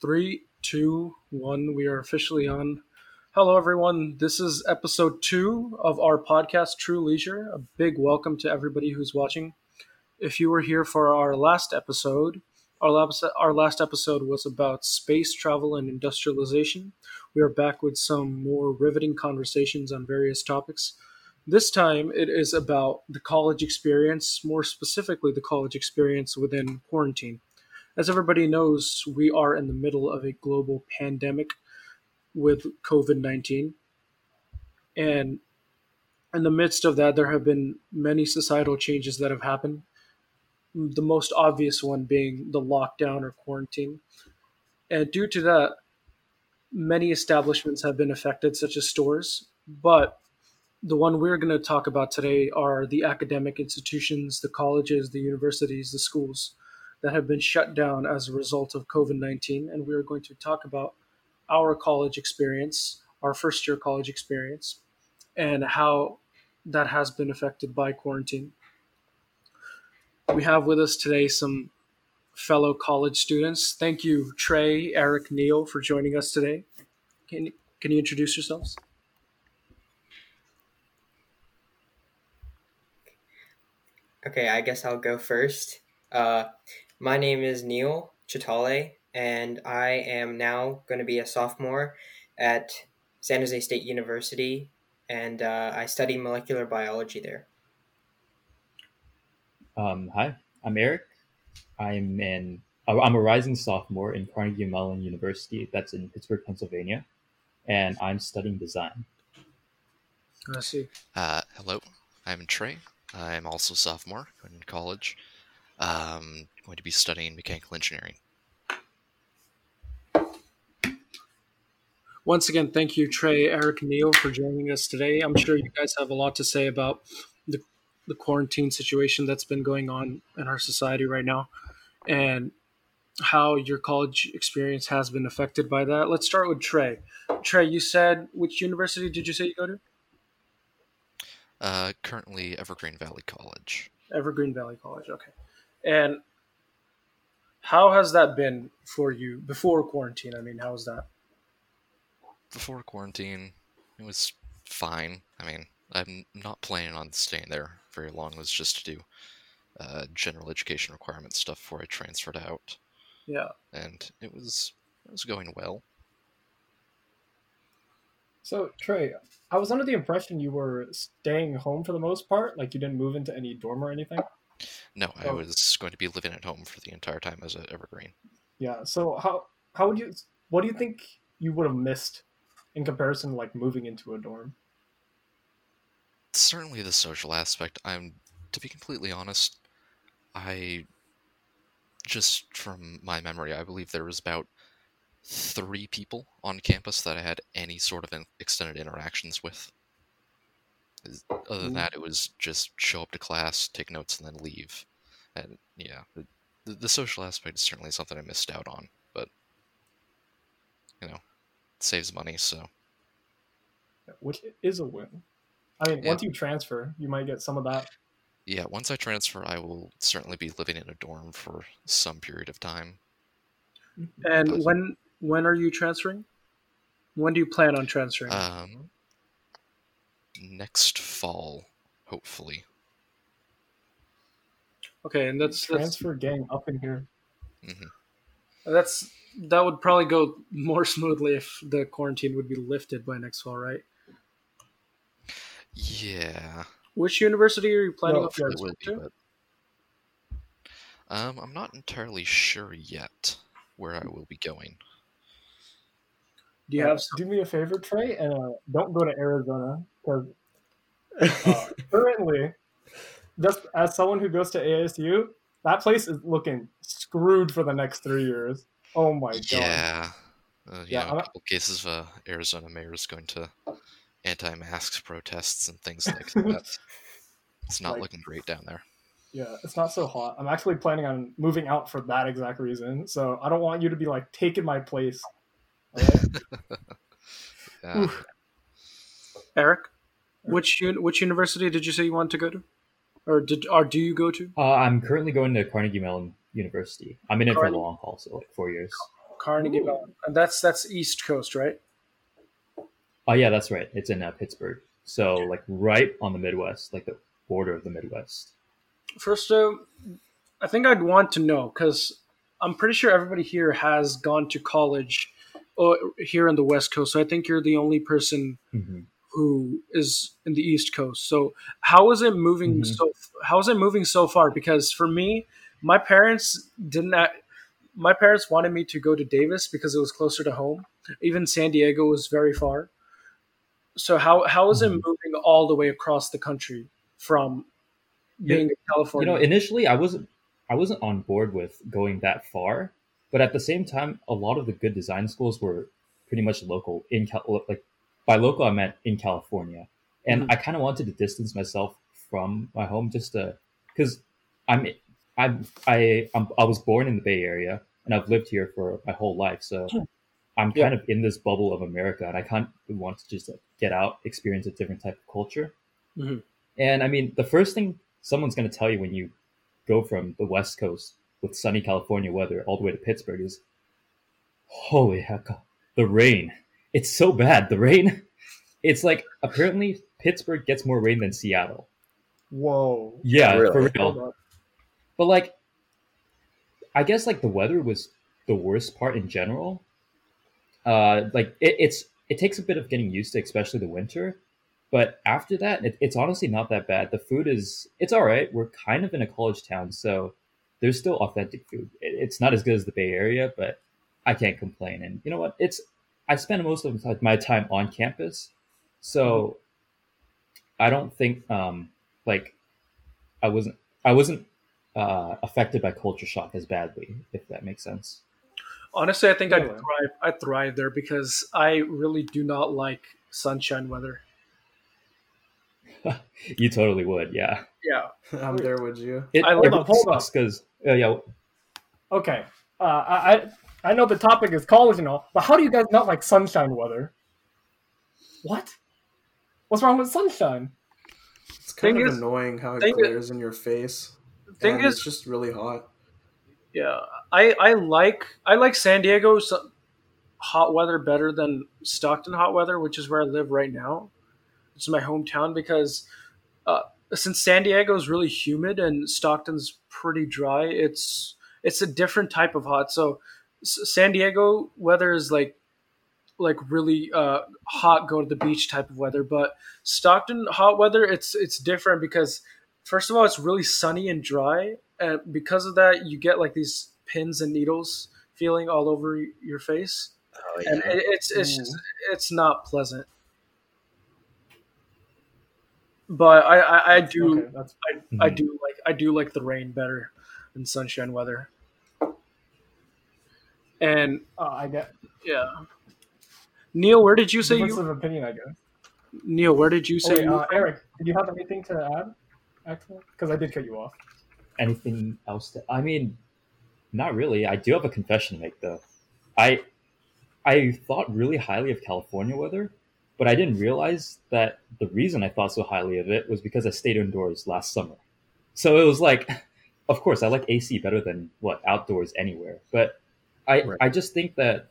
Three, two, one. We are officially on. Hello, everyone. This is episode two of our podcast, True Leisure. A big welcome to everybody who's watching. If you were here for our last episode, our last, our last episode was about space travel and industrialization. We are back with some more riveting conversations on various topics. This time, it is about the college experience, more specifically, the college experience within quarantine. As everybody knows, we are in the middle of a global pandemic with COVID 19. And in the midst of that, there have been many societal changes that have happened. The most obvious one being the lockdown or quarantine. And due to that, many establishments have been affected, such as stores. But the one we're going to talk about today are the academic institutions, the colleges, the universities, the schools that have been shut down as a result of COVID 19. And we are going to talk about our college experience, our first year college experience, and how that has been affected by quarantine. We have with us today some fellow college students. Thank you, Trey, Eric, Neel, for joining us today. Can, can you introduce yourselves? Okay, I guess I'll go first. Uh, my name is Neel Chitale, and I am now going to be a sophomore at San Jose State University, and uh, I study molecular biology there. Um, hi, I'm Eric. I'm an I'm a rising sophomore in Carnegie Mellon University. That's in Pittsburgh, Pennsylvania, and I'm studying design. I see. Uh, hello, I'm Trey. I'm also sophomore in college. Um, going to be studying mechanical engineering. Once again, thank you, Trey, Eric, Neel, for joining us today. I'm sure you guys have a lot to say about the, the quarantine situation that's been going on in our society right now and how your college experience has been affected by that. Let's start with Trey. Trey, you said which university did you say you go to? Uh, currently, Evergreen Valley College. Evergreen Valley College, okay. And how has that been for you before quarantine? I mean, how was that? Before quarantine, it was fine. I mean, I'm not planning on staying there very long. It was just to do uh, general education requirement stuff before I transferred out. Yeah. And it was it was going well. So Trey, I was under the impression you were staying home for the most part, like you didn't move into any dorm or anything. No, I was going to be living at home for the entire time as an Evergreen. Yeah. So how how would you what do you think you would have missed in comparison to like moving into a dorm? Certainly the social aspect. I'm to be completely honest, I just from my memory, I believe there was about three people on campus that I had any sort of extended interactions with. Other than that, it was just show up to class, take notes, and then leave. And yeah, the, the social aspect is certainly something I missed out on, but you know, it saves money, so. Which is a win. I mean, yeah. once you transfer, you might get some of that. Yeah, once I transfer, I will certainly be living in a dorm for some period of time. And but, when when are you transferring? When do you plan on transferring? Um, next fall, hopefully. Okay, and that's transfer that's, gang up in here. Mm-hmm. That's that would probably go more smoothly if the quarantine would be lifted by next fall, right? Yeah. Which university are you planning on transferring to? Um, I'm not entirely sure yet where I will be going. Do you have? Some? Do me a favor, Trey, and uh, don't go to Arizona because uh, currently, just as someone who goes to ASU, that place is looking screwed for the next three years. Oh my god. Yeah. Uh, yeah, know, a couple cases of uh, Arizona mayors going to anti-masks protests and things like that. it's not like, looking great down there. Yeah, it's not so hot. I'm actually planning on moving out for that exact reason. So I don't want you to be like taking my place. yeah. Eric, which which university did you say you want to go to, or did or do you go to? Uh, I'm currently going to Carnegie Mellon University. I'm in it Carnegie. for the long haul, so like four years. Carnegie Ooh. Mellon, and that's that's East Coast, right? Oh yeah, that's right. It's in uh, Pittsburgh, so like right on the Midwest, like the border of the Midwest. First, uh, I think I'd want to know because I'm pretty sure everybody here has gone to college here in the West Coast. So I think you're the only person hmm who is in the East Coast. So how is it moving Mhm. so? How is it moving so far? Because for me, my parents didn't. My parents wanted me to go to Davis because it was closer to home. Even San Diego was very far. So how how is it Mhm. moving all the way across the country from being in You California? You know, initially I wasn't I wasn't on board with going that far, but at the same time, a lot of the good design schools were pretty much local in Cal- like by local I meant in California, and Mhm. I kind of wanted to distance myself from my home just to because I'm I'm I I'm, I was born in the Bay Area and I've lived here for my whole life, so I'm Yeah. kind of in this bubble of America, and I can't want to just like, get out, experience a different type of culture. Mhm. And I mean, the first thing someone's going to tell you when you go from the West Coast with sunny California weather all the way to Pittsburgh is, holy heck, the rain. It's so bad. The rain. It's like apparently Pittsburgh gets more rain than Seattle. Whoa. Yeah, Really? for real. But like, I guess like the weather was the worst part in general. Uh, like it, it's it takes a bit of getting used to, especially the winter. But after that, it, it's honestly not that bad. The food is it's all right. We're kind of in a college town, so there's still authentic food. It, it's not as good as the Bay Area, but I can't complain. And you know what? It's I spend most of my time on campus, so I don't think um like I wasn't I wasn't uh, affected by culture shock as badly, if that makes sense. Honestly, I think I'd thrive. I'd thrive there because I really do not like sunshine weather. You totally would, yeah. Yeah, I'm there with you. It, I- it hold up, hold because uh, yeah, Okay. Uh, I I- I know the topic is college and all, but how do you guys not like sunshine weather? What? What's wrong with sunshine? It's kind Thing of is- annoying how it thing is- glares in your face. thing and is- it's just really hot. yeah. I I like I like San Diego's hot weather better than Stockton hot weather, which is where I live right now. It's my hometown because uh, since San Diego is really humid and Stockton's pretty dry, it's it's a different type of hot. So San Diego weather is like like really uh, hot, go to the beach type of weather. But Stockton hot weather, it's it's different because first of all, it's really sunny and dry, and because of that, you get like these pins and needles feeling all over your face, Oh, and it, it's it's just it's not pleasant. But I I, I do Okay, that's I, I do like I do like the rain better than sunshine weather. And uh, I get yeah, Neel, where did you say difference you? of opinion. I guess. Neel, where did you Oh, say wait, you? uh, Eric, did you have anything to add? Actually, because I did cut you off. anything else to, I mean, not really. I do have a confession to make though. I I thought really highly of California weather, but I didn't realize that the reason I thought so highly of it was because I stayed indoors last summer. So it was like, of course, I like AC better than what outdoors anywhere. But I Right. I just think that,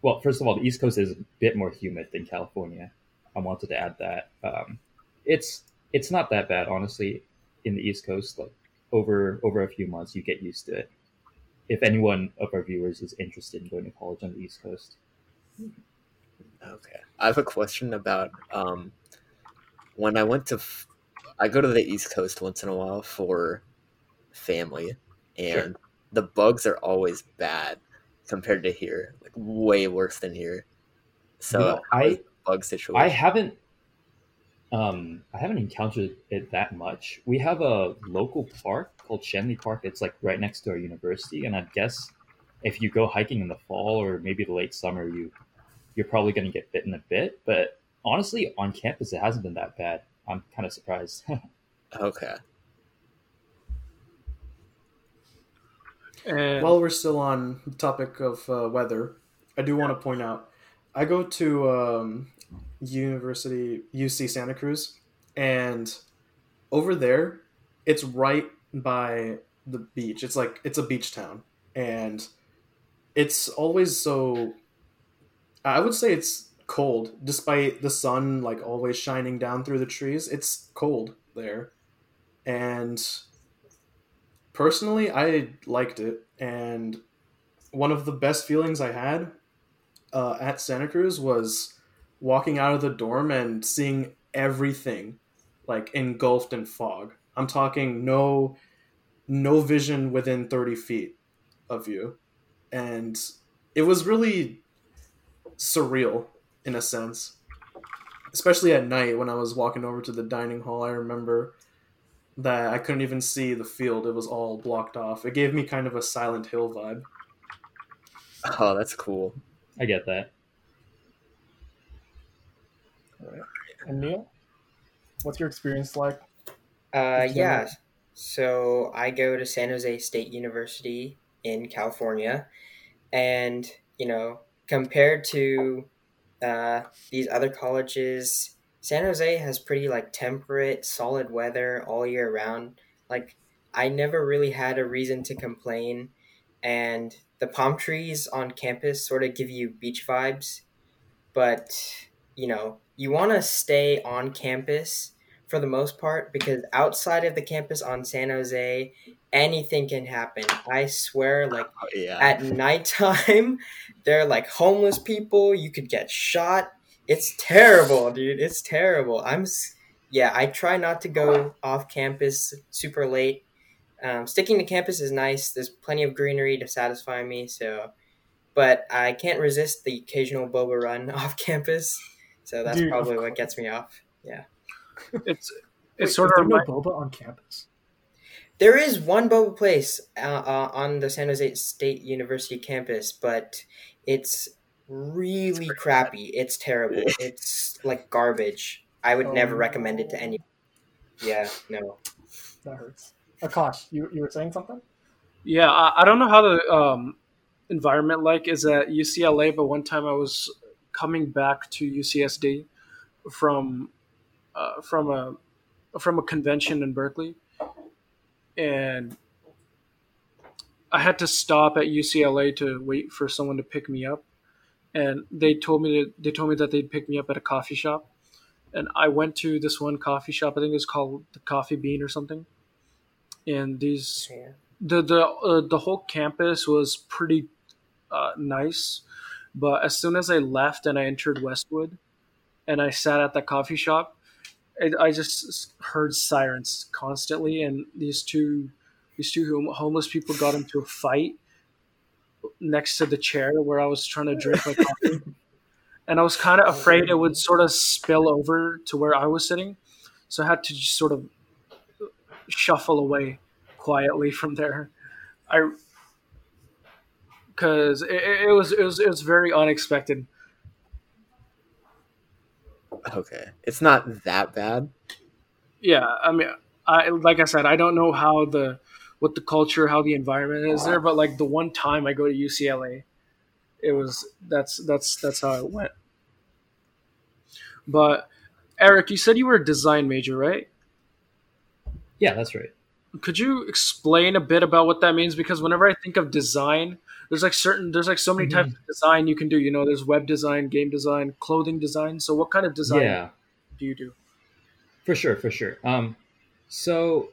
well, first of all, the East Coast is a bit more humid than California. I wanted to add that. Um, it's it's not that bad, honestly, in the East Coast. Like over over a few months, you get used to it. If anyone of our viewers is interested in going to college on the East Coast, Okay. I have a question about um, when I went to, f- I go to the East Coast once in a while for family, and Sure. the bugs are always bad compared to here, like way worse than here. So You know, how is I- bug situation? I haven't um I haven't encountered it that much. We have a local park called Schenley Park. It's like right next to our university, and I guess if you go hiking in the fall or maybe the late summer, you you're probably going to get bitten a bit. But honestly, on campus, it hasn't been that bad. I'm kind of surprised. okay. And While we're still on the topic of uh, weather, I do want to point out I go to um, University UC Santa Cruz, and over there, it's right by the beach. It's like it's a beach town, and it's always so. I would say it's cold, despite the sun like always shining down through the trees. It's cold there, and personally, I liked it. And one of the best feelings I had uh, at Santa Cruz was walking out of the dorm and seeing everything like engulfed in fog. I'm talking no no vision within 30 feet of you. And it was really surreal in a sense. Especially at night when I was walking over to the dining hall, I remember that I couldn't even see the field. It was all blocked off. It gave me kind of a Silent Hill vibe. Oh, that's cool. I get that. All right. And Neel, what's your experience like? Uh, yeah. ever- So I go to San Jose State University in California, and you know, compared to uh, these other colleges, San Jose has pretty like temperate, solid weather all year round. Like I never really had a reason to complain, and the palm trees on campus sort of give you beach vibes, but you know, you want to stay on campus for the most part because outside of the campus on San Jose, anything can happen. I swear, like Oh, yeah. at nighttime, there are like homeless people. You could get shot. It's terrible, dude. It's terrible. I'm, yeah. I try not to go off campus super late. Um, sticking to campus is nice. There's plenty of greenery to satisfy me. So, but I can't resist the occasional boba run off campus. So that's Dude, probably what gets me off. Yeah. It's Wait, it's sort of there no boba on campus. There is one boba place uh, uh, on the San Jose State University campus, but it's really crappy. It's terrible. It's like garbage. I would Oh, never recommend it to no. any. Yeah, no. That hurts. Akash, you you were saying something? Yeah, I, I don't know how the um, environment like is at UCLA, but one time I was coming back to UCSD from uh, from a from a convention in Berkeley, and I had to stop at UCLA to wait for someone to pick me up, and they told me that they told me that they'd pick me up at a coffee shop, and I went to this one coffee shop. I think it was called the Coffee Bean or something, and these Yeah. the the uh, the whole campus was pretty uh, nice, but as soon as I left and I entered Westwood, and I sat at the coffee shop, I, I just heard sirens constantly, and these two these two homeless people got into a fight next to the chair where I was trying to drink my coffee, and I was kind of oh, afraid it would sort of spill over to where I was sitting, so I had to just sort of shuffle away quietly from there. I because it, it was it was it was very unexpected. Okay. It's not that bad. Yeah, I mean, I like I said, I don't know how the what the culture, how the environment is there, but like the one time I go to UCLA, it was that's that's that's how it went. But Eric, you said you were a design major, right? Yeah, that's right. Could you explain a bit about what that means? Because whenever I think of design, there's like certain there's like so many types of design you can do. You know, there's web design, game design, clothing design. So what kind of design Yeah, do you do? for sure, for sure. Um, so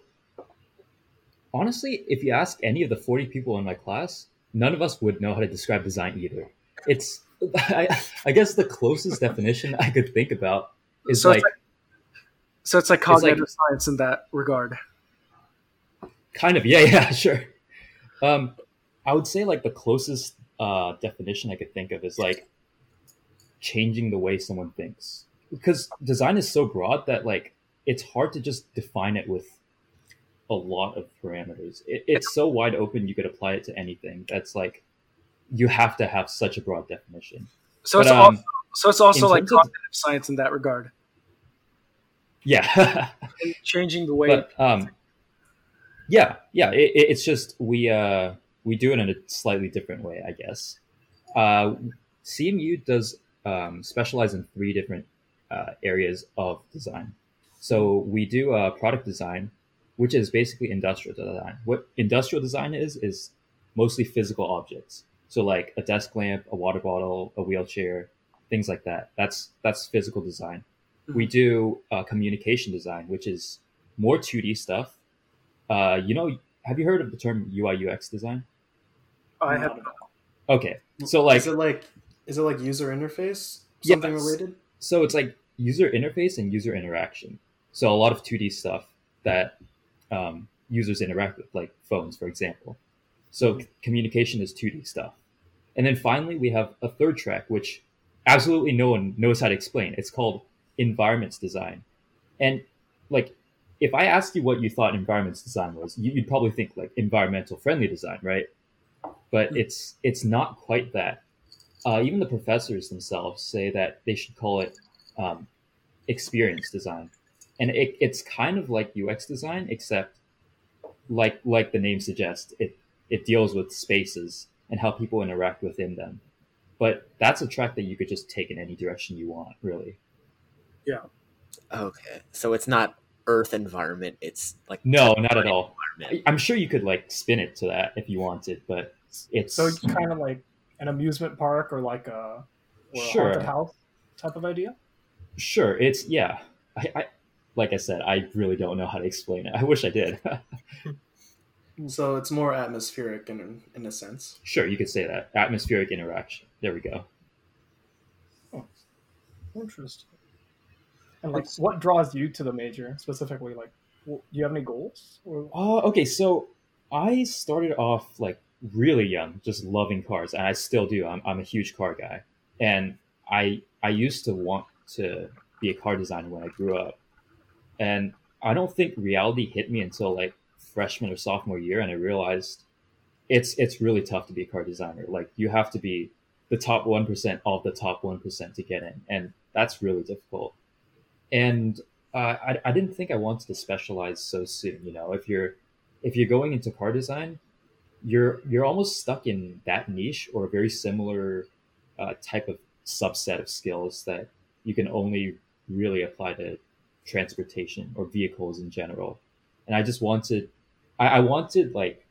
honestly, if you ask any of the forty people in my class, none of us would know how to describe design either. It's, I, I guess, the closest definition I could think about is So like, it's like so it's like It's like- cognitive science in that regard. kind of, yeah, yeah, sure. Um, I would say like the closest uh, definition I could think of is like changing the way someone thinks, because design is so broad that like it's hard to just define it with a lot of parameters. It, it's so wide open you could apply it to anything. That's like you have to have such a broad definition. So But it's um, also so it's also like terms of- cognitive science in that regard. yeah. Changing the way but um, yeah, yeah, it- it's just we uh, we do it in a slightly different way, I guess. Uh, CMU does um, specialize in three different uh, areas of design. So we do uh, product design, which is basically industrial design. What industrial design is is mostly physical objects. So like a desk lamp, a water bottle, a wheelchair, things like that. That's that's physical design. We do uh, communication design, which is more 2D stuff. Uh, you know, have you heard of the term UI UX design? I have Okay, so like is it like is it like user interface Yes. something related? so it's like user interface and user interaction. So a lot of 2D stuff that um, users interact with, like phones, for example. So communication is 2D stuff. And then finally, we have a third track, which absolutely no one knows how to explain. It's called environments design. And like, if I asked you what you thought environments design was, you'd probably think like environmental friendly design, right? But it's it's not quite that. Uh, even the professors themselves say that they should call it um, experience design, and it, it's kind of like UX design, except like like the name suggests, it it deals with spaces and how people interact within them. But that's a track that you could just take in any direction you want, really. Yeah. Okay, so it's not Earth environment. It's like No, not at all. I- I'm sure you could like spin it to that if you wanted, but it's So it's kind of like an amusement park or like a, or a haunted house type of idea. sure it's yeah. I, I like I said, I really don't know how to explain it. I wish I did. So it's more atmospheric in in a sense. sure, you could say that atmospheric interaction. There we go. Interesting. And like, what draws you to the major specifically? Like, w- do you have any goals? Or Oh, okay. So I started off like really young, just loving cars, and I still do. I'm, I'm a huge car guy, and I I used to want to be a car designer when I grew up, and I don't think reality hit me until like freshman or sophomore year, and I realized it's it's really tough to be a car designer. Like you have to be the top one percent of the top one percent to get in, and that's really difficult. And uh, I, I didn't think I wanted to specialize so soon. You know, if you're if you're going into car design, you're you're almost stuck in that niche or a very similar uh, type of subset of skills that you can only really apply to transportation or vehicles in general. And I just wanted, I, I wanted like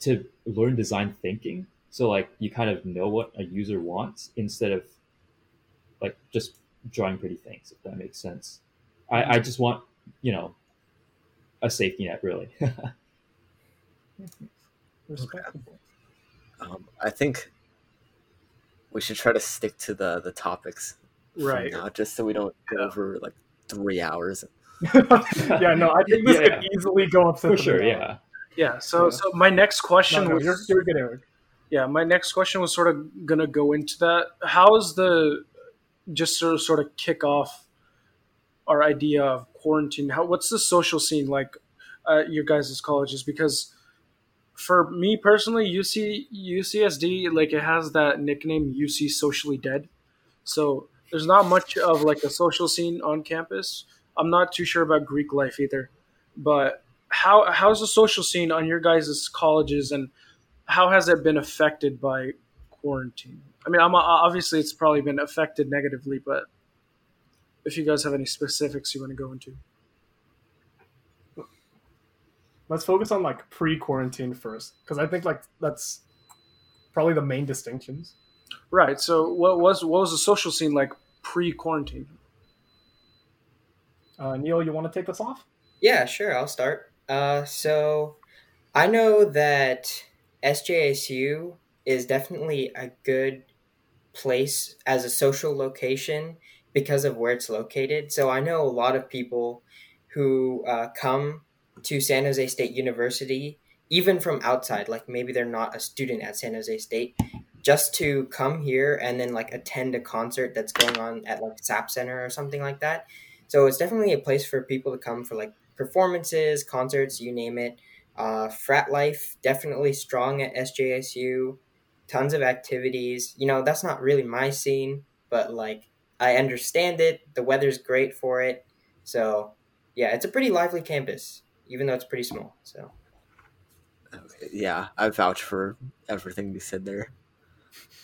to learn design thinking. So like you kind of know what a user wants instead of like just drawing pretty things, if that makes sense. I, I just want, you know, a safety net really. respectable. Um, I think we should try to stick to the the topics Right. now, just so we don't go over like three hours. yeah, no, I think this Yeah. could easily go up to For sure, hours. yeah. Yeah. So Yeah. so my next No, question no, was you're, you're good, Eric. yeah my next question was sort of gonna go into that. How is the just sort of sort of kick off our idea of quarantine? How what's the social scene like at your guys' colleges? Because for me personally, UC UCSD like it has that nickname UC Socially Dead. So there's not much of like a social scene on campus. I'm not too sure about Greek life either, but how how's the social scene on your guys' colleges and how has it been affected by quarantine? I mean, I'm uh, obviously it's probably been affected negatively, but if you guys have any specifics you want to go into, Let's focus on like pre-quarantine first, because I think like that's probably the main distinctions. right? So, what was what was the social scene like pre-quarantine? Uh, Neel, you want to take this off? Yeah, sure, I'll start. Uh, so I know that SJSU is definitely a good place as a social location because of where it's located. So I know a lot of people who uh, come to San Jose State University, even from outside, like maybe they're not a student at San Jose State, just to come here and then like attend a concert that's going on at like SAP Center or something like that. So it's definitely a place for people to come for like performances, concerts, you name it. Uh, frat life definitely strong at SJSU. Tons of activities. You know, that's not really my scene, but like I understand it. The weather's great for it. So yeah, it's a pretty lively campus, even though it's pretty small. So yeah, I vouch for everything you said there.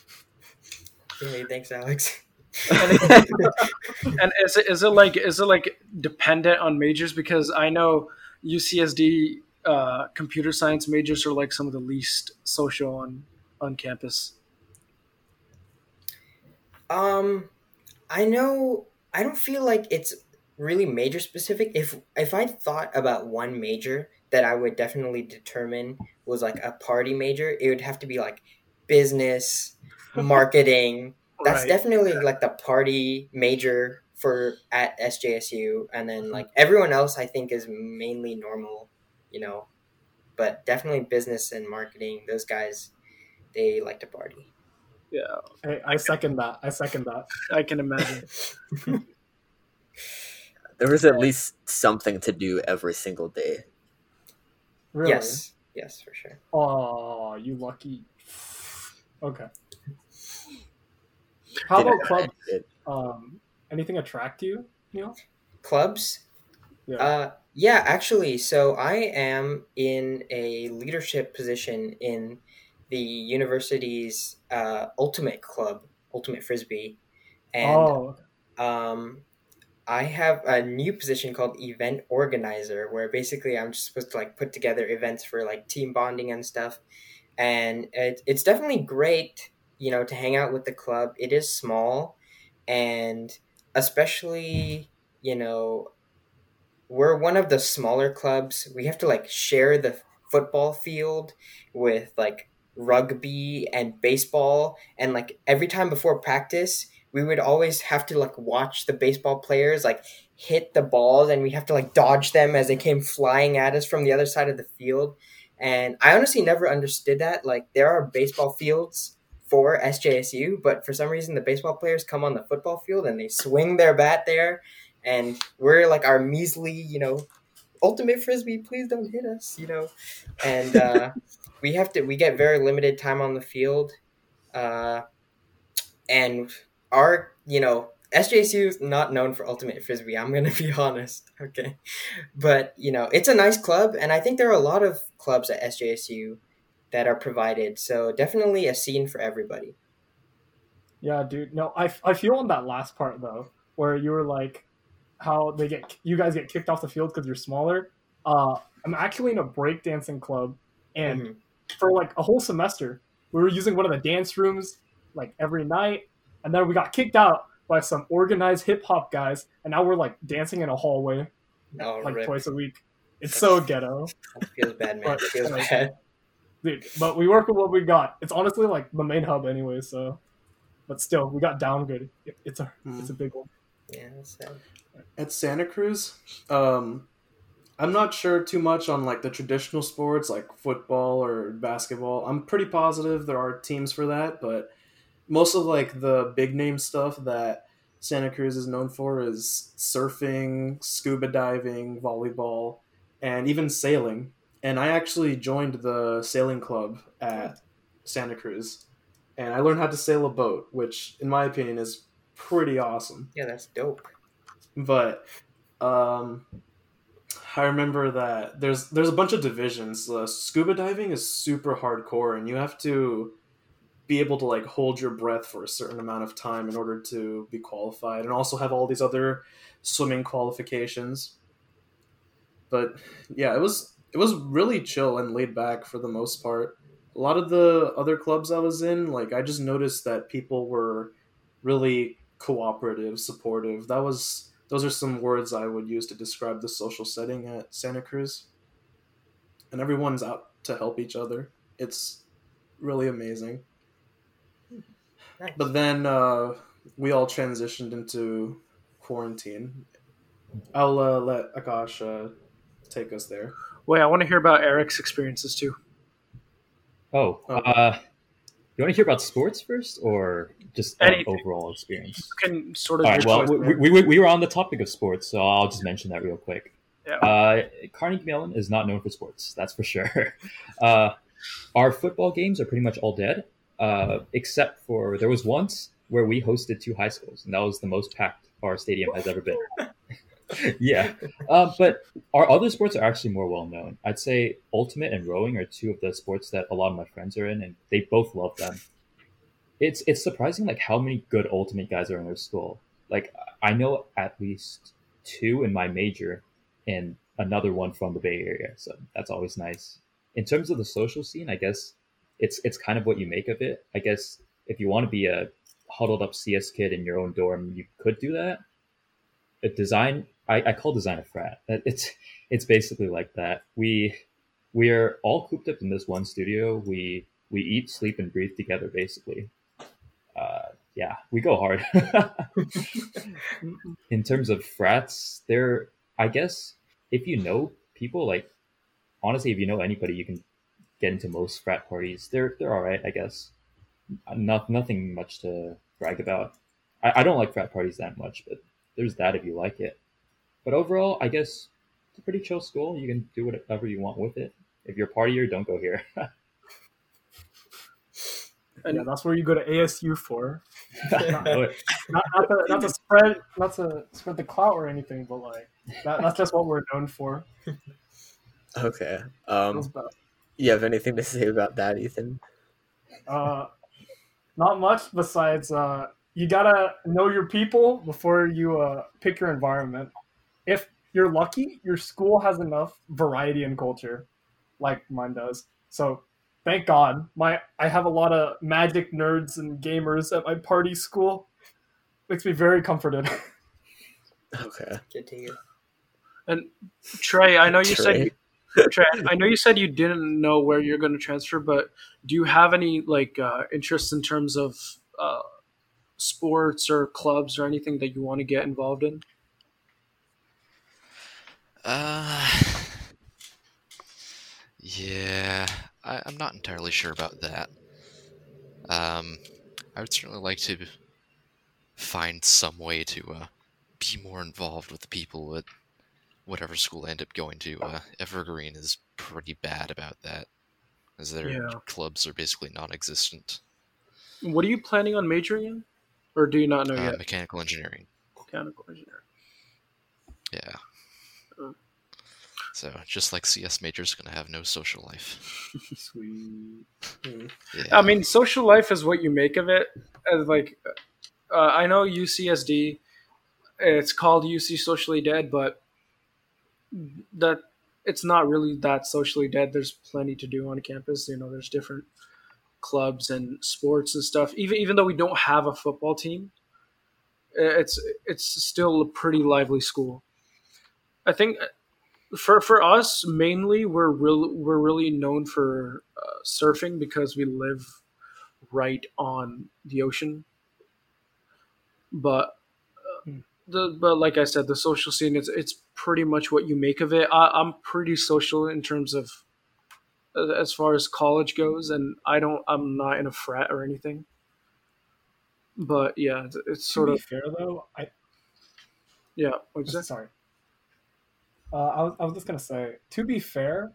hey, thanks, Alex. And is it is it like is it like dependent on majors? Because I know UCSD uh, computer science majors are like some of the least social on on campus? Um, I know. I don't feel like it's really major specific. If if I thought about one major that I would definitely determine was like a party major, it would have to be like business, marketing. That's Right. definitely like the party major for at SJSU, and then mm-hmm. like everyone else, I think is mainly normal, you know. But definitely business and marketing. Those guys, they like to party. Yeah, Hey, I second that. I second that. I can imagine. There was at least something to do every single day. Really? Yes, yes, for sure. Oh, you lucky. Okay. How about club? It- Um, anything attract you, Neel? Clubs. Yeah. Uh, yeah, actually, so I am in a leadership position in the university's uh, ultimate club, Ultimate Frisbee, and oh, um, I have a new position called event organizer, where basically I'm just supposed to like put together events for like team bonding and stuff, and it, it's definitely great, you know, to hang out with the club. It is small, and especially you know we're one of the smaller clubs. We have to like share the football field with like rugby and baseball and like every time before practice we would always have to like watch the baseball players like hit the balls and we have to like dodge them as they came flying at us from the other side of the field. And i honestly never understood that. Like there are baseball fields for sjsu but for some reason the baseball players come on the football field and they swing their bat there. And we're like our measly you know ultimate frisbee please don't hit us you know? And uh we have to we get very limited time on the field uh and our you know SJSU is not known for ultimate frisbee. I'm gonna be honest, okay, but you know it's a nice club, and I think there are a lot of clubs at SJSU that are provided. So definitely a scene for everybody. yeah, dude. No, I, I feel on that last part though, where you were like, how they get you guys get kicked off the field because you're smaller. Uh, I'm actually in a breakdancing club, and Mhm. for like a whole semester, we were using one of the dance rooms like every night, and then we got kicked out by some organized hip hop guys, and now we're like dancing in a hallway Oh, like rip. twice a week. It's so ghetto, It feels bad, man. It But- feels bad. dude. But we work with what we got. It's honestly like the main hub anyway, so. But still, we got downgraded. It- It's a it's a big one. Yeah, that's sad. at Santa Cruz, um, I'm not sure too much on like the traditional sports like football or basketball. I'm pretty positive there are teams for that, but most of like the big name stuff that Santa Cruz is known for is surfing, scuba diving, volleyball, and even sailing. And I actually joined the sailing club at Santa Cruz, and I learned how to sail a boat, which in my opinion is pretty awesome Yeah, that's dope. but um I remember that there's there's a bunch of divisions. Uh, scuba diving is super hardcore, and you have to be able to like hold your breath for a certain amount of time in order to be qualified, and also have all these other swimming qualifications. But yeah, it was it was really chill and laid back for the most part. A lot of the other clubs I was in, like I just noticed that people were really cooperative, supportive. That was those are some words I would use to describe the social setting at Santa Cruz. And everyone's out to help each other. It's really amazing. Nice. But then uh, we all transitioned into quarantine. I'll uh, let Akash uh, take us there. Wait, I want to hear about Eric's experiences too. Oh, Oh. uh, you want to hear about sports first, or just uh, Anything. overall experience? You can sort of. All right. Well, we, we, we, we were on the topic of sports, so I'll just mention that real quick. Yeah. Uh, Carnegie Mellon is not known for sports. That's for sure. Uh, our football games are pretty much all dead, uh, except for there was once where we hosted two high schools, and that was the most packed our stadium has ever been. yeah, uh, but our other sports are actually more well known. I'd say ultimate and rowing are two of the sports that a lot of my friends are in, and they both love them. It's it's surprising like how many good ultimate guys are in their school. Like I know at least two in my major, and another one from the Bay Area, so that's always nice. In terms of the social scene, I guess it's it's kind of what you make of it. I guess if you want to be a huddled up CS kid in your own dorm, you could do that. A design, I, I call design a frat. It's it's basically like that. We we are all cooped up in this one studio. We we eat, sleep, and breathe together, basically. Uh, yeah, we go hard. in terms of frats, there, I guess, if you know people, like honestly, if you know anybody, you can get into most frat parties. They're they're all right, I guess. Not nothing much to brag about. I, I don't like frat parties that much, but there's that if you like it. But overall, I guess it's a pretty chill school. You can do whatever you want with it. If you're a partier, don't go here. And yeah, that's where you go to ASU for. not, Know not, not, to, not to spread not to spread the clout or anything, but like that, that's just what we're known for. Okay. Um, Feels bad. You have anything to say about that, Ethan? Uh, not much besides uh, you gotta know your people before you uh, pick your environment. If you're lucky, your school has enough variety and culture, like mine does. So thank God, my I have a lot of magic nerds and gamers at my party school. Makes me very comforted. Okay. Good to hear. And Trey, I know you said I know you said you didn't know where you're going to transfer, but do you have any like uh, interests in terms of uh, sports or clubs or anything that you want to get involved in? Uh, yeah, I, I'm not entirely sure about that. Um, I would certainly like to find some way to uh, be more involved with the people at whatever school I end up going to. Uh, Evergreen is pretty bad about that, as their Yeah. clubs are basically non-existent. What are you planning on majoring in, or do you not know Uh, yet? mechanical engineering, Mechanical engineering. yeah. Oh. So just like CS majors, gonna have no social life. Sweet. Yeah. I mean, social life is what you make of it. As like, uh, I know UCSD, it's called UC Socially Dead, but that it's not really that socially dead. There's plenty to do on campus. You know, there's different clubs and sports and stuff. Even even though we don't have a football team, it's it's still a pretty lively school. I think for for us mainly we're real we're really known for uh, surfing because we live right on the ocean. But uh, the but like I said, the social scene it's it's pretty much what you make of it. I, I'm pretty social in terms of as far as college goes, and I don't I'm not in a frat or anything. But yeah, it's, it's sort to of fair though, I yeah. Sorry. Uh, I was I was just gonna say, to be fair,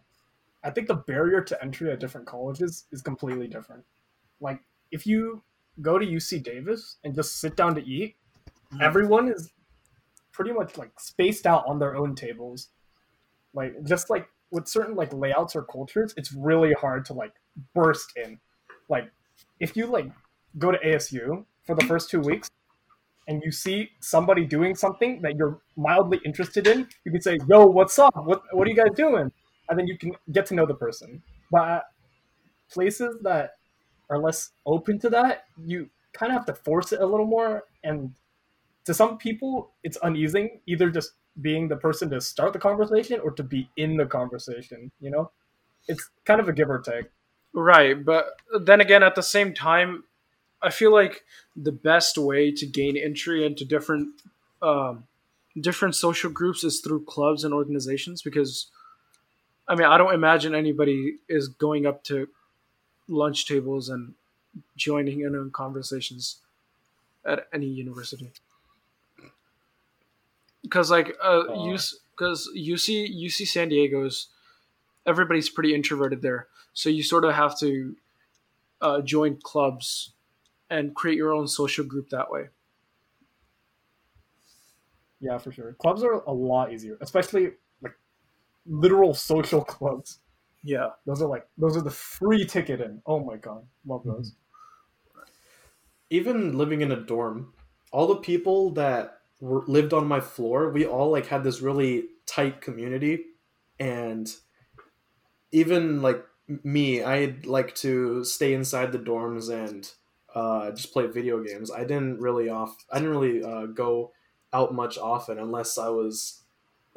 I think the barrier to entry at different colleges is completely different. Like if you go to UC Davis and just sit down to eat, everyone is pretty much like spaced out on their own tables. Like just like with certain like layouts or cultures, it's really hard to like burst in. Like if you like go to ASU for the first two weeks and you see somebody doing something that you're mildly interested in, you can say, "Yo, what's up? What what are you guys doing?" And then you can get to know the person. But places that are less open to that, you kind of have to force it a little more. And to some people, it's uneasing, either just being the person to start the conversation or to be in the conversation. You know, it's kind of a give or take. Right, but then again, at the same time, I feel like the best way to gain entry into different um, different social groups is through clubs and organizations. Because, I mean, I don't imagine anybody is going up to lunch tables and joining in on conversations at any university. Because, like, uh, Uh. because UC UC San Diego's everybody's pretty introverted there, so you sort of have to uh, join clubs and create your own social group that way. Yeah, for sure. Clubs are a lot easier, especially like literal social clubs. Yeah, Those are like those are the free ticket in. Oh my god, love those. even living in a dorm, all the people that lived on my floor, we all like had this really tight community, and even like me, I'd like to stay inside the dorms and uh, just play video games. I didn't really off. I didn't really uh, go out much often unless I was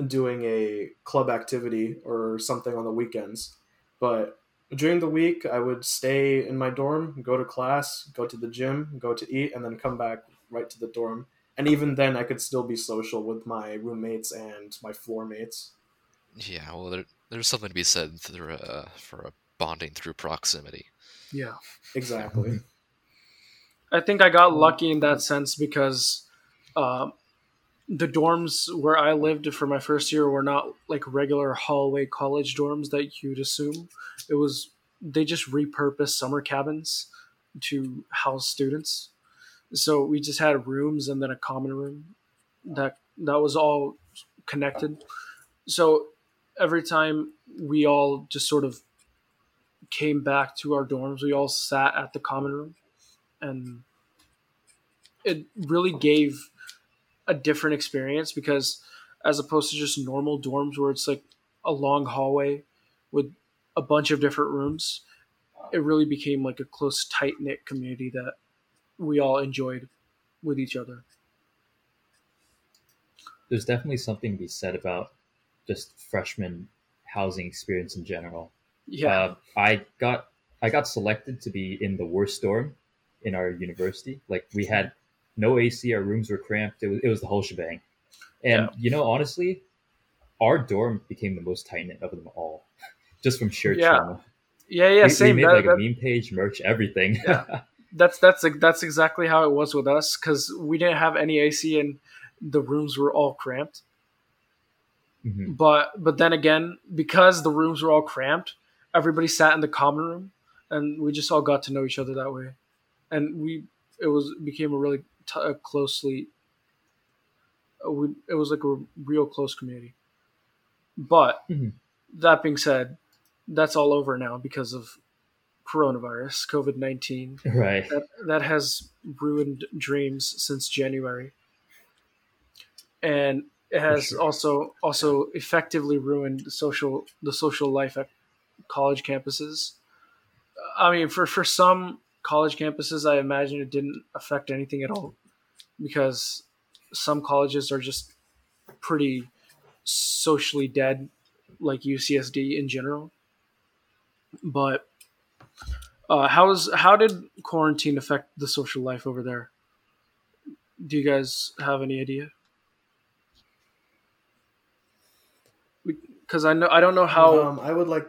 doing a club activity or something on the weekends. But during the week, I would stay in my dorm, go to class, go to the gym, go to eat, and then come back right to the dorm. And even then, I could still be social with my roommates and my floor mates. Yeah, well, there, there's something to be said through, uh, for a bonding through proximity. Yeah. Exactly. I think I got lucky in that sense because uh, the dorms where I lived for my first year were not like regular hallway college dorms that you'd assume. It was they just repurposed summer cabins to house students. So we just had rooms and then a common room that that was all connected. So every time we all just sort of came back to our dorms, we all sat at the common room and it really gave a different experience because as opposed to just normal dorms where it's like a long hallway with a bunch of different rooms it really became like a close tight knit community that we all enjoyed with each other There's definitely something to be said about just freshman housing experience in general. yeah Uh, I got I got selected to be in the worst dorm in our university. Like we had no AC, our rooms were cramped. It was it was the whole shebang. And Yeah. you know, honestly, our dorm became the most tight knit of them all, just from sheer Yeah. trauma. yeah yeah we, same we made That- like that- a meme page, merch, everything. Yeah. that's that's that's exactly how it was with us because we didn't have any AC and the rooms were all cramped Mhm. but but then again because the rooms were all cramped everybody sat in the common room and we just all got to know each other that way and we it was became a really t- a closely uh, we, it was like a real close community but Mhm. that being said that's all over now because of coronavirus covid-19 Right. that that has ruined dreams since January, and it has sure. also also effectively ruined the social the social life at college campuses. I mean, for for some college campuses, I imagine it didn't affect anything at all because some colleges are just pretty socially dead, like UCSD in general. But uh, how's how did quarantine affect the social life over there? Do you guys have any idea? Because I know I don't know how um, I would like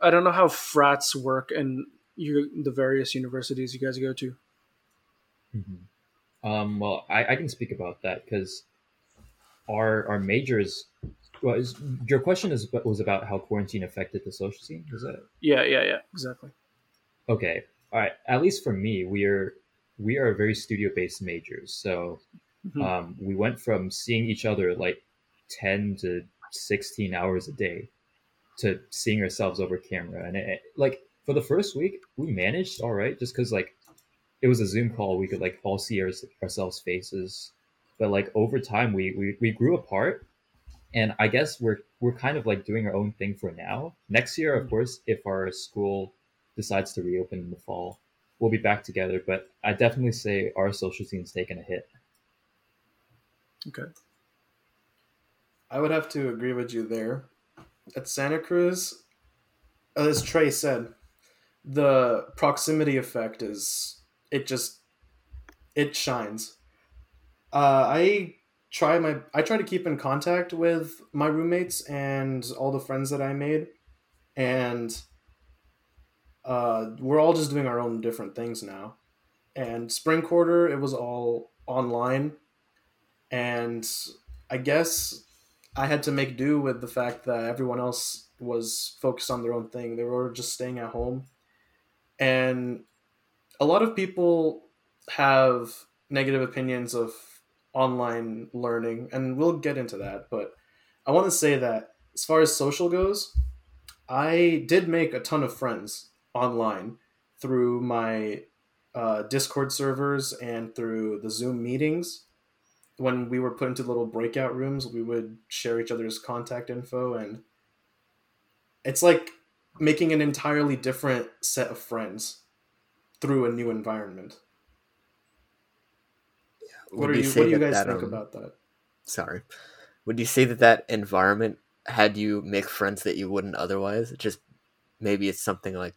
I don't know how frats work in you the various universities you guys go to. Mhm. Um, well, I, I can speak about that because our our majors. Well, is, your question is was about how quarantine affected the social scene. Is that Yeah, yeah, yeah, exactly. Okay? All right. At least for me, we are we are very studio based majors, so Mhm. um, we went from seeing each other like ten to sixteen hours a day to seeing ourselves over camera, and it, like for the first week, we managed all right, just because like it was a Zoom call, we could like all see our, ourselves faces. But like over time, we, we we grew apart, and I guess we're we're kind of like doing our own thing for now. Next year, of course, if our school decides to reopen in the fall, we'll be back together. But I definitely say our social scene's taken a hit. Okay. I would have to agree with you there. At Santa Cruz, as Trey said, the proximity effect is it just it shines. Uh, I try my I try to keep in contact with my roommates and all the friends that I made, and uh, we're all just doing our own different things now. And spring quarter, it was all online, and I guess I had to make do with the fact that everyone else was focused on their own thing. They were just staying at home. And a lot of people have negative opinions of online learning, and we'll get into that. But I want to say that as far as social goes, I did make a ton of friends online through my uh, Discord servers and through the Zoom meetings when we were put into little breakout rooms, we would share each other's contact info, and it's like making an entirely different set of friends through a new environment. What are you? What do you guys that, think um, about that? Sorry. Would you say that that environment had you make friends that you wouldn't otherwise? Just maybe it's something like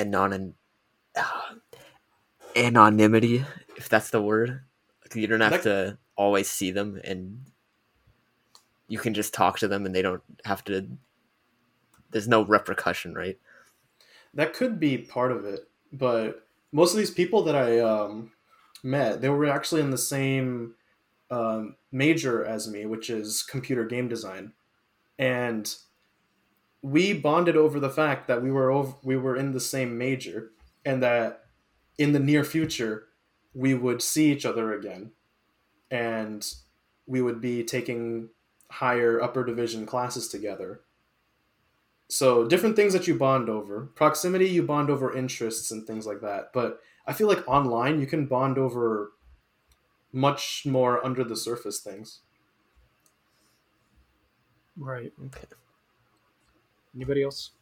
anon uh, anonymity, if that's the word. Like you don't have to always see them, and you can just talk to them, and they don't have to. There's no repercussion, right? That could be part of it, but most of these people that I um, met, they were actually in the same um, major as me, which is computer game design, and we bonded over the fact that we were over, we were in the same major, and that in the near future we would see each other again, and we would be taking higher upper division classes together. So different things that you bond over. Proximity, you bond over interests and things like that. But I feel like online you can bond over much more under the surface things. Right. Okay. Anybody else?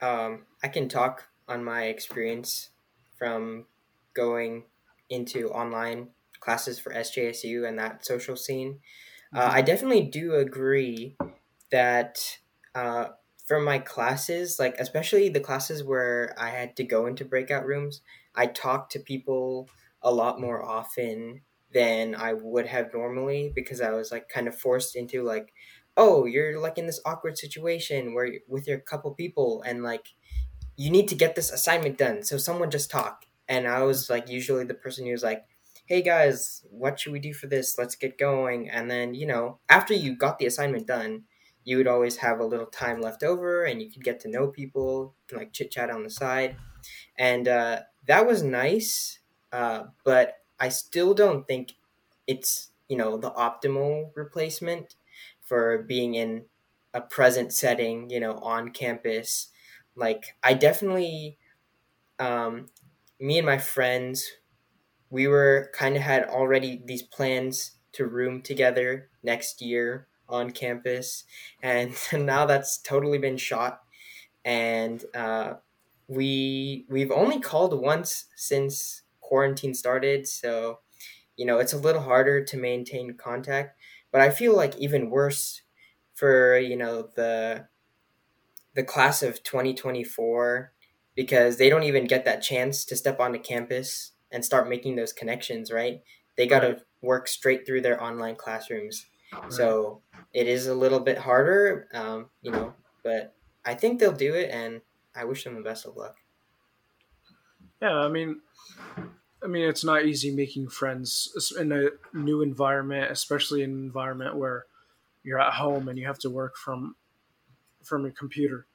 Um, I can talk on my experience from going into online classes for SJSU and that social scene. Uh, I definitely do agree that uh, from my classes, like especially the classes where I had to go into breakout rooms, I talked to people a lot more often than I would have normally because I was like kind of forced into like, oh, you're like in this awkward situation where with your couple people and like you need to get this assignment done, so someone just talk. And I was like usually the person who's like, hey guys, what should we do for this? Let's get going. And then, you know, after you got the assignment done, you would always have a little time left over and you could get to know people, can like chit chat on the side. And uh, that was nice, uh, but I still don't think it's, you know, the optimal replacement for being in a present setting, you know, on campus. Like, I definitely, um, me and my friends we were kind of had already these plans to room together next year on campus. And now that's totally been shot. And uh, we we've only called once since quarantine started. So you know it's a little harder to maintain contact but i feel like even worse for you know the the class of 2024 because they don't even get that chance to step onto campus and start making those connections, right? They got to work straight through their online classrooms. So it is a little bit harder, um, you know, but I think they'll do it, and I wish them the best of luck. Yeah, I mean, I mean, it's not easy making friends in a new environment, especially an environment where you're at home and you have to work from from your computer.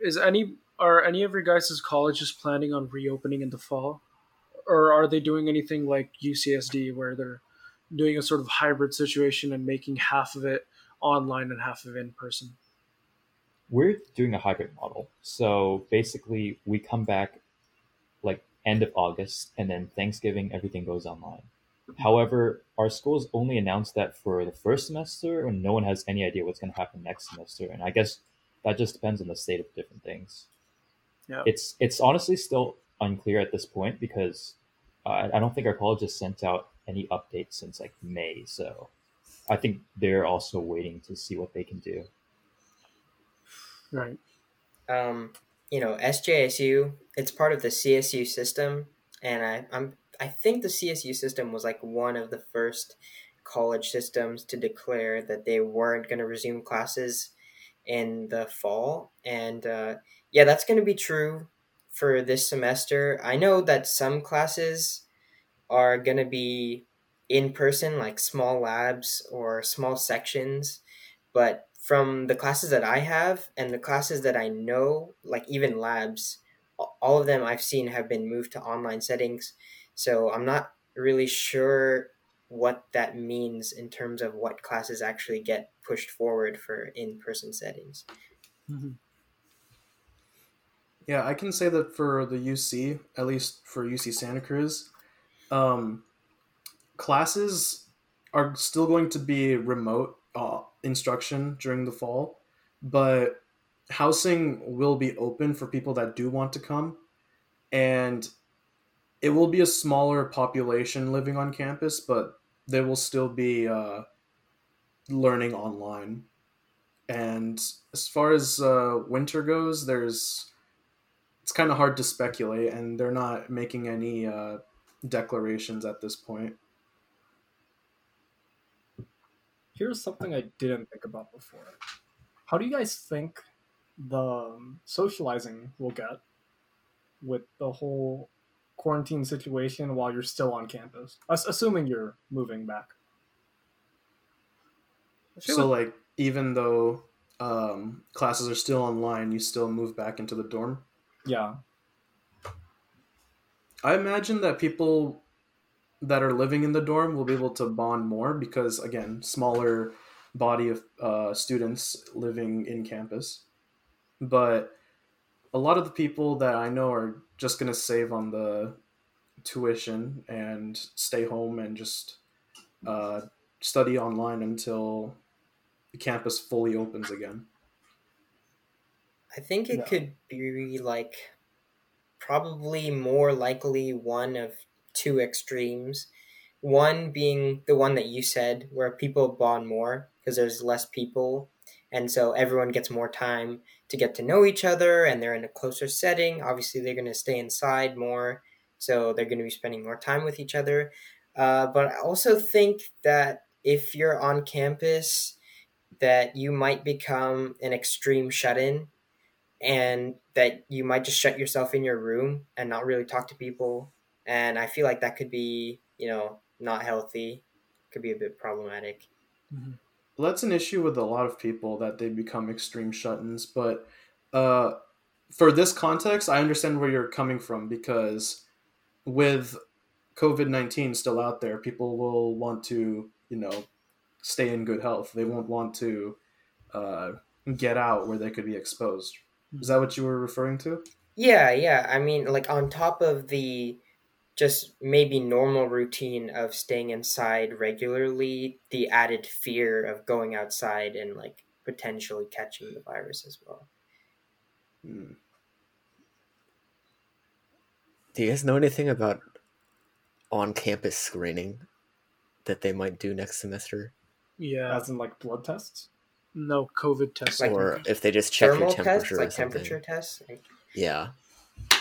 Is any are any of your guys' colleges planning on reopening in the fall, or are they doing anything like UCSD where they're doing a sort of hybrid situation and making half of it online and half of it in person? We're doing a hybrid model. So basically, we come back like end of August, and then Thanksgiving, everything goes online. However, our schools only announced that for the first semester, and no one has any idea what's going to happen next semester. And I guess that just depends on the state of different things. Yeah. It's it's honestly still unclear at this point because uh, I don't think our college has sent out any updates since like May. So I think they're also waiting to see what they can do. Right. Um, you know, SJSU, it's part of the CSU system, and I, I'm I think the CSU system was like one of the first college systems to declare that they weren't going to resume classes in the fall, and uh, yeah, that's going to be true for this semester. I know that some classes are going to be in person, like small labs or small sections, but from the classes that I have and the classes that I know, like even labs, all of them I've seen have been moved to online settings. So I'm not really sure what that means in terms of what classes actually get pushed forward for in person settings. Mm-hmm. Yeah, I can say that for the UC, at least for UC Santa Cruz, um, classes are still going to be remote uh, instruction during the fall, but housing will be open for people that do want to come, and it will be a smaller population living on campus, but they will still be uh, learning online. And as far as uh, winter goes, there's it's kind of hard to speculate, and they're not making any uh, declarations at this point. Here's something I didn't think about before. How do you guys think the um, socializing will get with the whole quarantine situation while you're still on campus, As- assuming you're moving back? So, like, even though um, classes are still online, you still move back into the dorm. Yeah, I imagine that people that are living in the dorm will be able to bond more because, again, smaller body of uh, students living in campus. But a lot of the people that I know are just going to save on the tuition and stay home and just uh, study online until the campus fully opens again. I think it No. could be like probably more likely one of two extremes. One being the one that you said, where people bond more because there's less people, and so everyone gets more time to get to know each other, and they're in a closer setting. Obviously, they're going to stay inside more, so they're going to be spending more time with each other. Uh, but I also think that if you're on campus, that you might become an extreme shut-in and that you might just shut yourself in your room and not really talk to people and i feel like that could be you know not healthy could be a bit problematic Well, that's an issue with a lot of people that they become extreme shut-ins. But uh, for this context, I understand where you're coming from because with COVID nineteen still out there, people will want to, you know, stay in good health. They won't want to uh, get out where they could be exposed. Is that what you were referring to? yeah yeah i mean like on top of the just maybe normal routine of staying inside regularly the added fear of going outside and like potentially catching the virus as well Hmm. Do you guys know anything about on-campus screening that they might do next semester, Yeah, as in like blood tests. no COVID tests. Like- or if they just check thermal your temperature tests like something? temperature tests like, Yeah.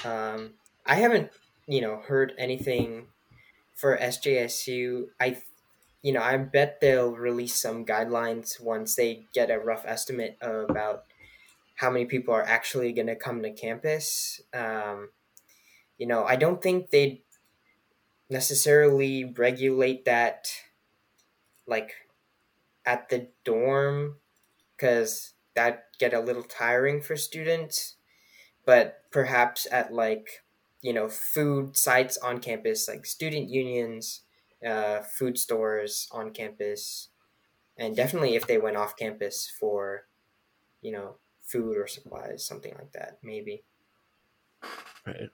Um, I haven't, you know, heard anything for SJSU. I, you know, I bet they'll release some guidelines once they get a rough estimate about how many people are actually going to come to campus. Um, you know, I don't think they'd necessarily regulate that, like, at the dorm, because that get a little tiring for students but perhaps at like you know food sites on campus like student unions uh, food stores on campus and definitely if they went off campus for you know food or supplies something like that maybe Right.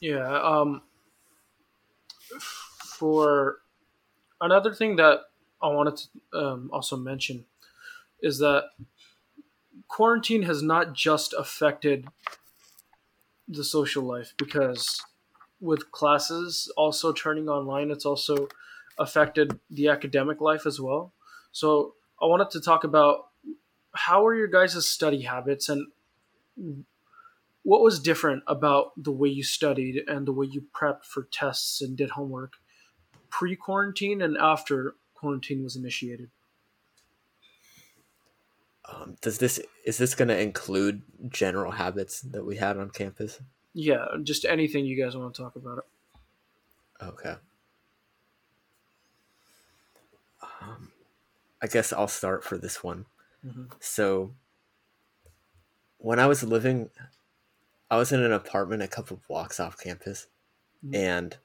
Yeah. Um, for another thing that I wanted to um, also mention is that quarantine has not just affected the social life because with classes also turning online, it's also affected the academic life as well. So I wanted to talk about how are your guys' study habits and what was different about the way you studied and the way you prepped for tests and did homework pre quarantine and after quarantine was initiated? Um, does this is this going to include general habits that we had on campus? Yeah, just anything you guys want to talk about it. Okay. Um, I guess I'll start for this one. Mhm. So, when I was living, I was in an apartment a couple blocks off campus, Mhm. and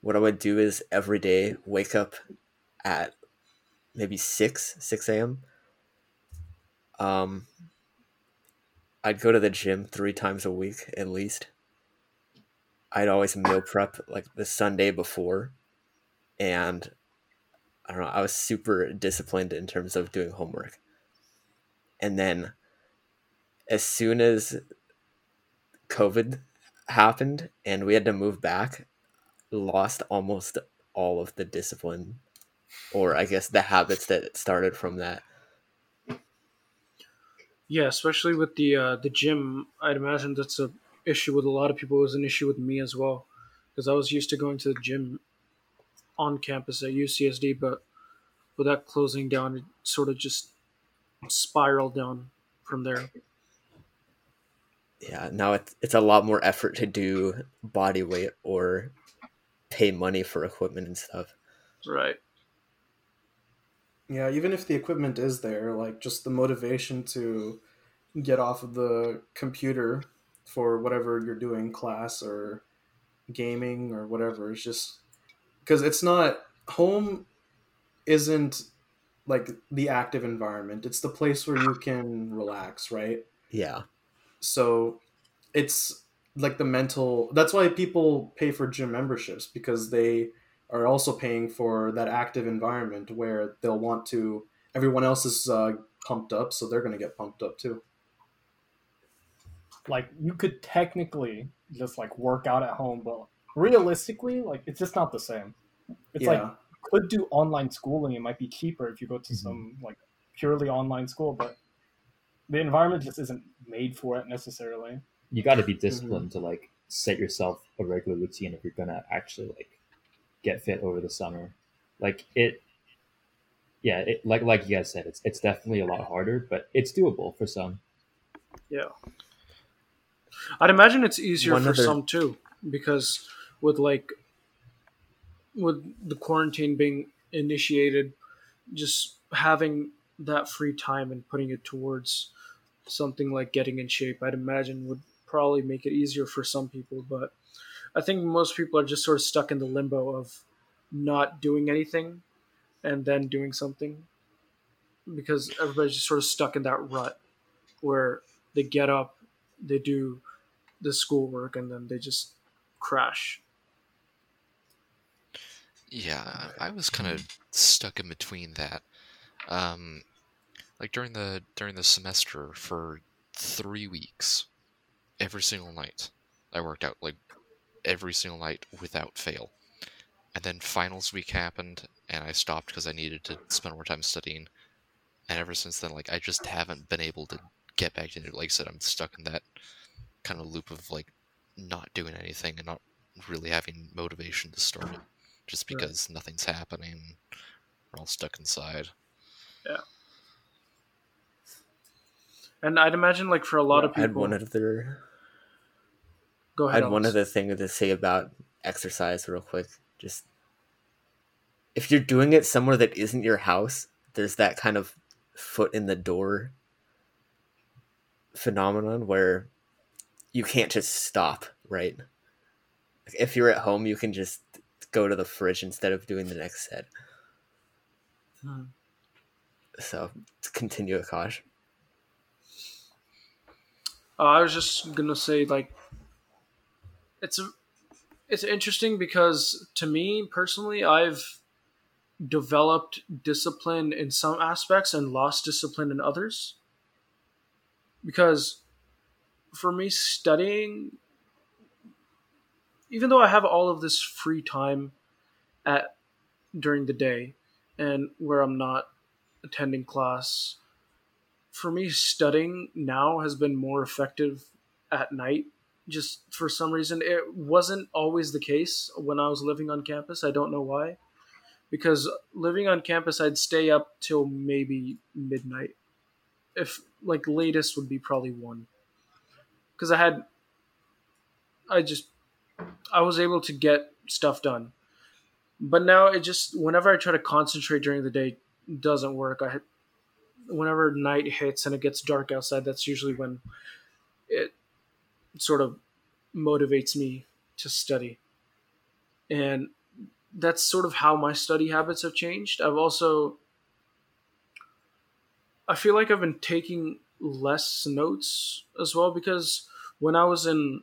what I would do is every day wake up at maybe six six a.m. Um, I'd go to the gym three times a week at least. I'd always meal prep like the Sunday before, and I don't know, I was super disciplined in terms of doing homework. And then as soon as COVID happened and we had to move back, lost almost all of the discipline or I guess the habits that started from that. Yeah, especially with the uh, the gym, I'd imagine that's a issue with a lot of people. It was an issue with me as well because I was used to going to the gym on campus at UCSD, but with that closing down, it sort of just spiraled down from there. Yeah, now it's it's a lot more effort to do body weight or pay money for equipment and stuff. Right. Yeah, even if the equipment is there, like just the motivation to get off of the computer for whatever you're doing, class or gaming or whatever, it's just because it's not home isn't like the active environment. It's the place where you can relax, right? Yeah. So it's like the mental that's why people pay for gym memberships because they are also paying for that active environment where they'll want to everyone else is uh, pumped up so they're going to get pumped up too. Like you could technically just like work out at home but realistically like it's just not the same. It's yeah. like you could do online schooling it might be cheaper if you go to Mhm. some like purely online school but the environment just isn't made for it necessarily. You got to be disciplined to like set yourself a regular routine if you're gonna actually like get fit over the summer. Like it, yeah, it, like like you guys said, it's it's definitely a lot harder, but it's doable for some. Yeah. I'd imagine it's easier One for other- some too, because with like with the quarantine being initiated, just having that free time and putting it towards something like getting in shape, I'd imagine would probably make it easier for some people. But I think most people are just sort of stuck in the limbo of not doing anything and then doing something because everybody's just sort of stuck in that rut where they get up, they do the schoolwork, and then they just crash. Yeah, I was kind of stuck in between that. Um, like during the during the semester for three weeks, every single night, I worked out like every single night without fail. And then finals week happened, and I stopped because I needed to spend more time studying. And ever since then, like I just haven't been able to get back into it. Like I said, I'm stuck in that kind of loop of like not doing anything and not really having motivation to start it just Right. because nothing's happening. We're all stuck inside. Yeah. And I'd imagine, like for a lot of people, I had people, one other go I ahead. had one other thing to say about exercise real quick. Just if you're doing it somewhere that isn't your house, there's that kind of foot in the door phenomenon where you can't just stop, right? If you're at home, you can just go to the fridge instead of doing the next set. Hmm. So continue, Akash. Uh, I was just gonna say, like, it's a, it's interesting because to me personally, I've developed discipline in some aspects and lost discipline in others. Because for me, studying, even though I have all of this free time at during the day, and where I'm not attending class for me studying now has been more effective at night just for some reason it wasn't always the case when i was living on campus. I don't know why. Because living on campus i'd stay up till maybe midnight. If like latest would be probably one. Because i had i just i was able to get stuff done. But now it just whenever i try to concentrate during the day doesn't work. I whenever night hits and it gets dark outside, that's usually when it sort of motivates me to study. And that's sort of how my study habits have changed. I've also I feel like I've been taking less notes as well because when I was in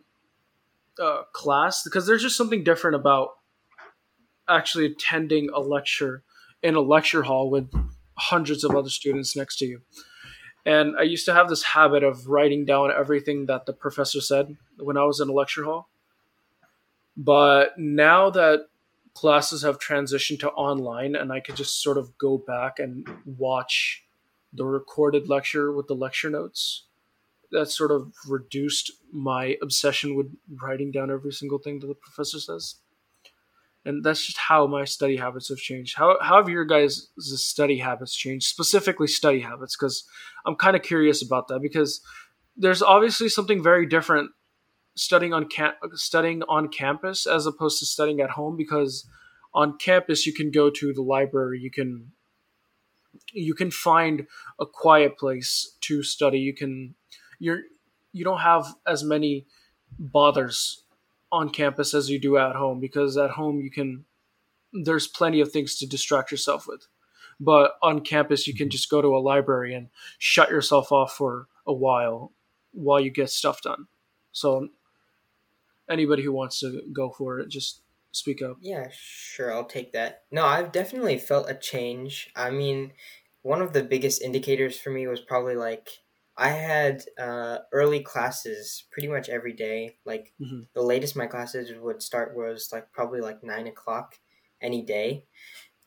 uh, class, because there's just something different about actually attending a lecture in a lecture hall with hundreds of other students next to you. And I used to have this habit of writing down everything that the professor said when I was in a lecture hall. But now that classes have transitioned to online and I could just sort of go back and watch the recorded lecture with the lecture notes, that sort of reduced my obsession with writing down every single thing that the professor says and that's just how my study habits have changed. How, how have your guys' study habits changed, specifically study habits? Because I'm kind of curious about that because there's obviously something very different studying on cam- studying on campus as opposed to studying at home because on campus you can go to the library you can you can find a quiet place to study you can you're you don't have as many bothers on campus as you do at home because at home you can there's plenty of things to distract yourself with but on campus you can mm-hmm. just go to a library and shut yourself off for a while while you get stuff done so anybody who wants to go for it just speak up Yeah, sure, I'll take that. No, I've definitely felt a change. I mean, one of the biggest indicators for me was probably like I had uh, early classes pretty much every day. Like Mhm. the latest my classes would start was like probably like nine o'clock any day.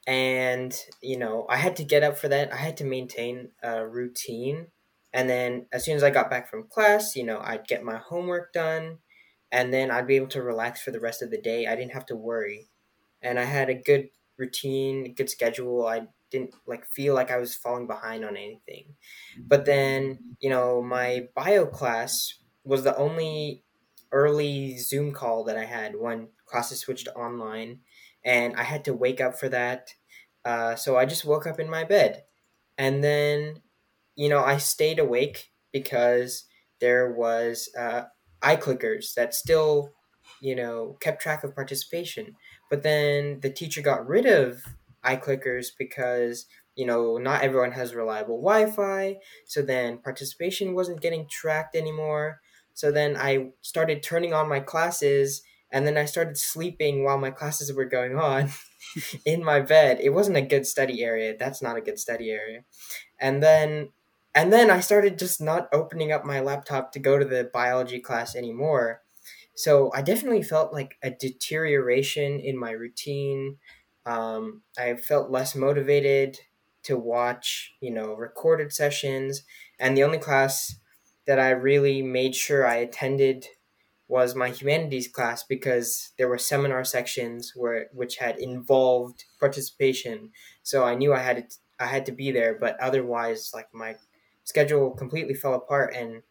And, you know, I had to get up for that. I had to maintain a routine. And then as soon as I got back from class, you know, I'd get my homework done and then I'd be able to relax for the rest of the day. I didn't have to worry. And I had a good routine, good schedule. I didn't like feel like I was falling behind on anything. But then, you know, my bio class was the only early Zoom call that I had when classes switched online, and I had to wake up for that. Uh, so I just woke up in my bed, and then, you know, I stayed awake because there was uh, iClickers that still, you know, kept track of participation. But then the teacher got rid of iClickers because you know not everyone has reliable Wi-Fi. So then participation wasn't getting tracked anymore. So then I started turning on my classes, and then I started sleeping while my classes were going on in my bed. It wasn't a good study area. That's not a good study area. And then and then I started just not opening up my laptop to go to the biology class anymore. So I definitely felt like a deterioration in my routine. Um, I felt less motivated to watch, you know, recorded sessions. And the only class that I really made sure I attended was my humanities class because there were seminar sections where which had involved participation. So I knew I had to, I had to be there, but otherwise, like my schedule completely fell apart, and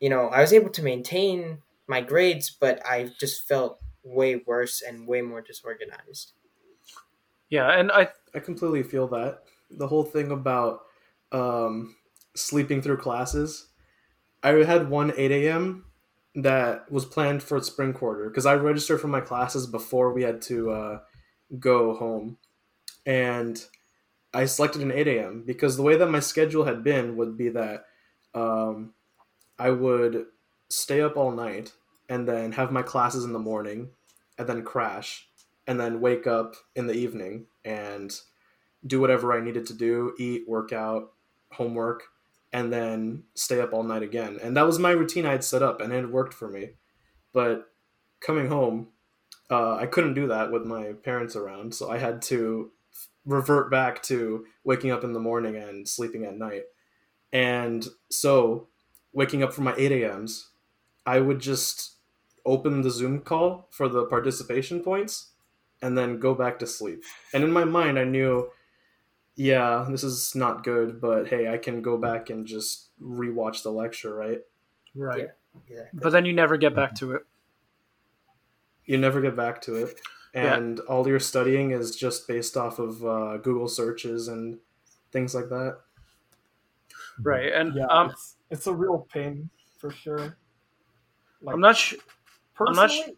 you know I was able to maintain my grades, but I just felt way worse and way more disorganized. Yeah and i I completely feel that. The whole thing about um, sleeping through classes. I had one 8 a.m. that was planned for spring quarter because I registered for my classes before we had to uh, go home. And I selected an 8 a.m. because the way that my schedule had been would be that um, I would stay up all night and then have my classes in the morning and then crash and then wake up in the evening and do whatever I needed to do, eat, work out, homework, and then stay up all night again. And that was my routine I had set up, and it worked for me. But coming home, uh, I couldn't do that with my parents around, so I had to revert back to waking up in the morning and sleeping at night. And so, waking up for my 8 a.m.s, I would just open the Zoom call for the participation points and then go back to sleep. And in my mind, I knew, yeah, this is not good, but hey, I can go back and just rewatch the lecture, right? right Yeah. but then you never get back to it You never get back to it. Yeah. And all your studying is just based off of uh, Google searches and things like that. right and Yeah, um it's, it's a real pain for sure. Like, i'm not sure I'm not personally,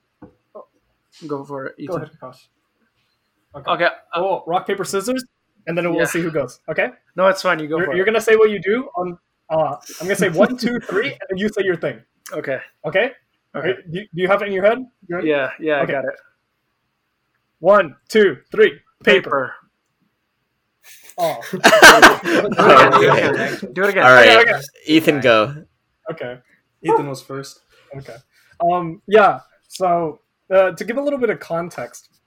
go for it go ahead, Akash. Okay. okay uh, Oh, rock paper scissors, and then we'll Yeah. see who goes. Okay. no it's fine you go You're, for you're it gonna say what you do on. Uh, I'm gonna say one, two, three, and then you say your thing. okay Okay. okay Do, you, do you have it in your head? You ready? yeah yeah i Okay. got it One, two, three. Paper. Paper. Oh, Okay. Do it again. All right, okay. Ethan, go. okay. Ethan was first. Okay. Um. Yeah. So uh, to give a little bit of context,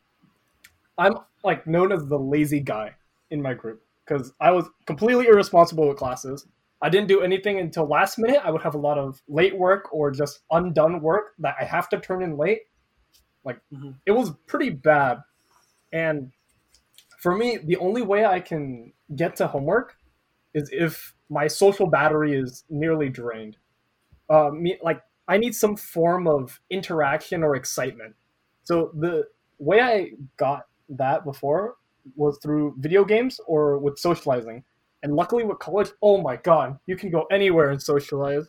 I'm like known as the lazy guy in my group because I was completely irresponsible with classes. I didn't do anything until last minute. I would have a lot of late work or just undone work that I have to turn in late. Like Mhm. it was pretty bad, and for me, the only way I can get to homework is if my social battery is nearly drained. Uh, me like I need some form of interaction or excitement. So the way I got that before was through video games or with socializing. And luckily with college, oh my god, you can go anywhere and socialize.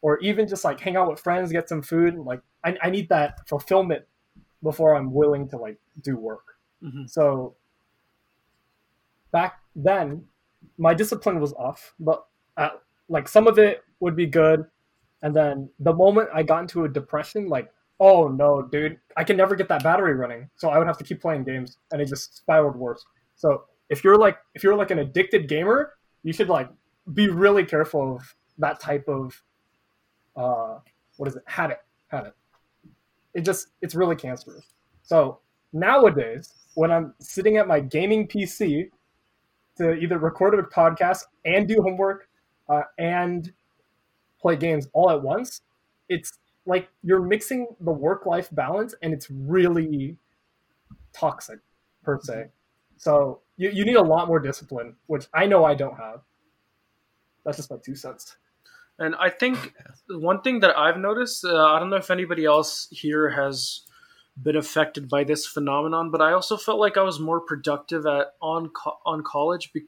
Or even just like hang out with friends, get some food. Like I, I need that fulfillment before I'm willing to like do work. Mhm. So back then, my discipline was off, but uh, like some of it would be good, and then the moment I got into a depression, like, oh no, dude, I can never get that battery running. So I would have to keep playing games, and it just spiraled worse. So if you're like if you're like an addicted gamer, you should like be really careful of that type of uh what is it habit habit. It just it's really cancerous. So nowadays, when I'm sitting at my gaming PC to either record a podcast and do homework uh, and play games all at once, it's like you're mixing the work life balance and it's really toxic per se. So you, you need a lot more discipline, which I know I don't have. That's just my two cents. And I think one thing that I've noticed, uh, I don't know if anybody else here has been affected by this phenomenon, but I also felt like I was more productive at on co- on college, be-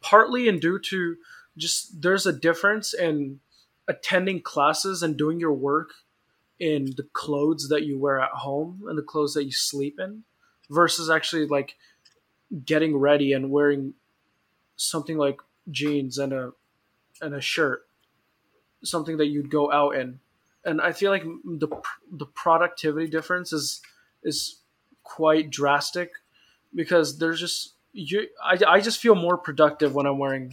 partly and due to just there's a difference in attending classes and doing your work in the clothes that you wear at home and the clothes that you sleep in versus actually like getting ready and wearing something like jeans and a and a shirt something that you'd go out in. And i feel like the the productivity difference is is quite drastic because there's just you I, I just feel more productive when i'm wearing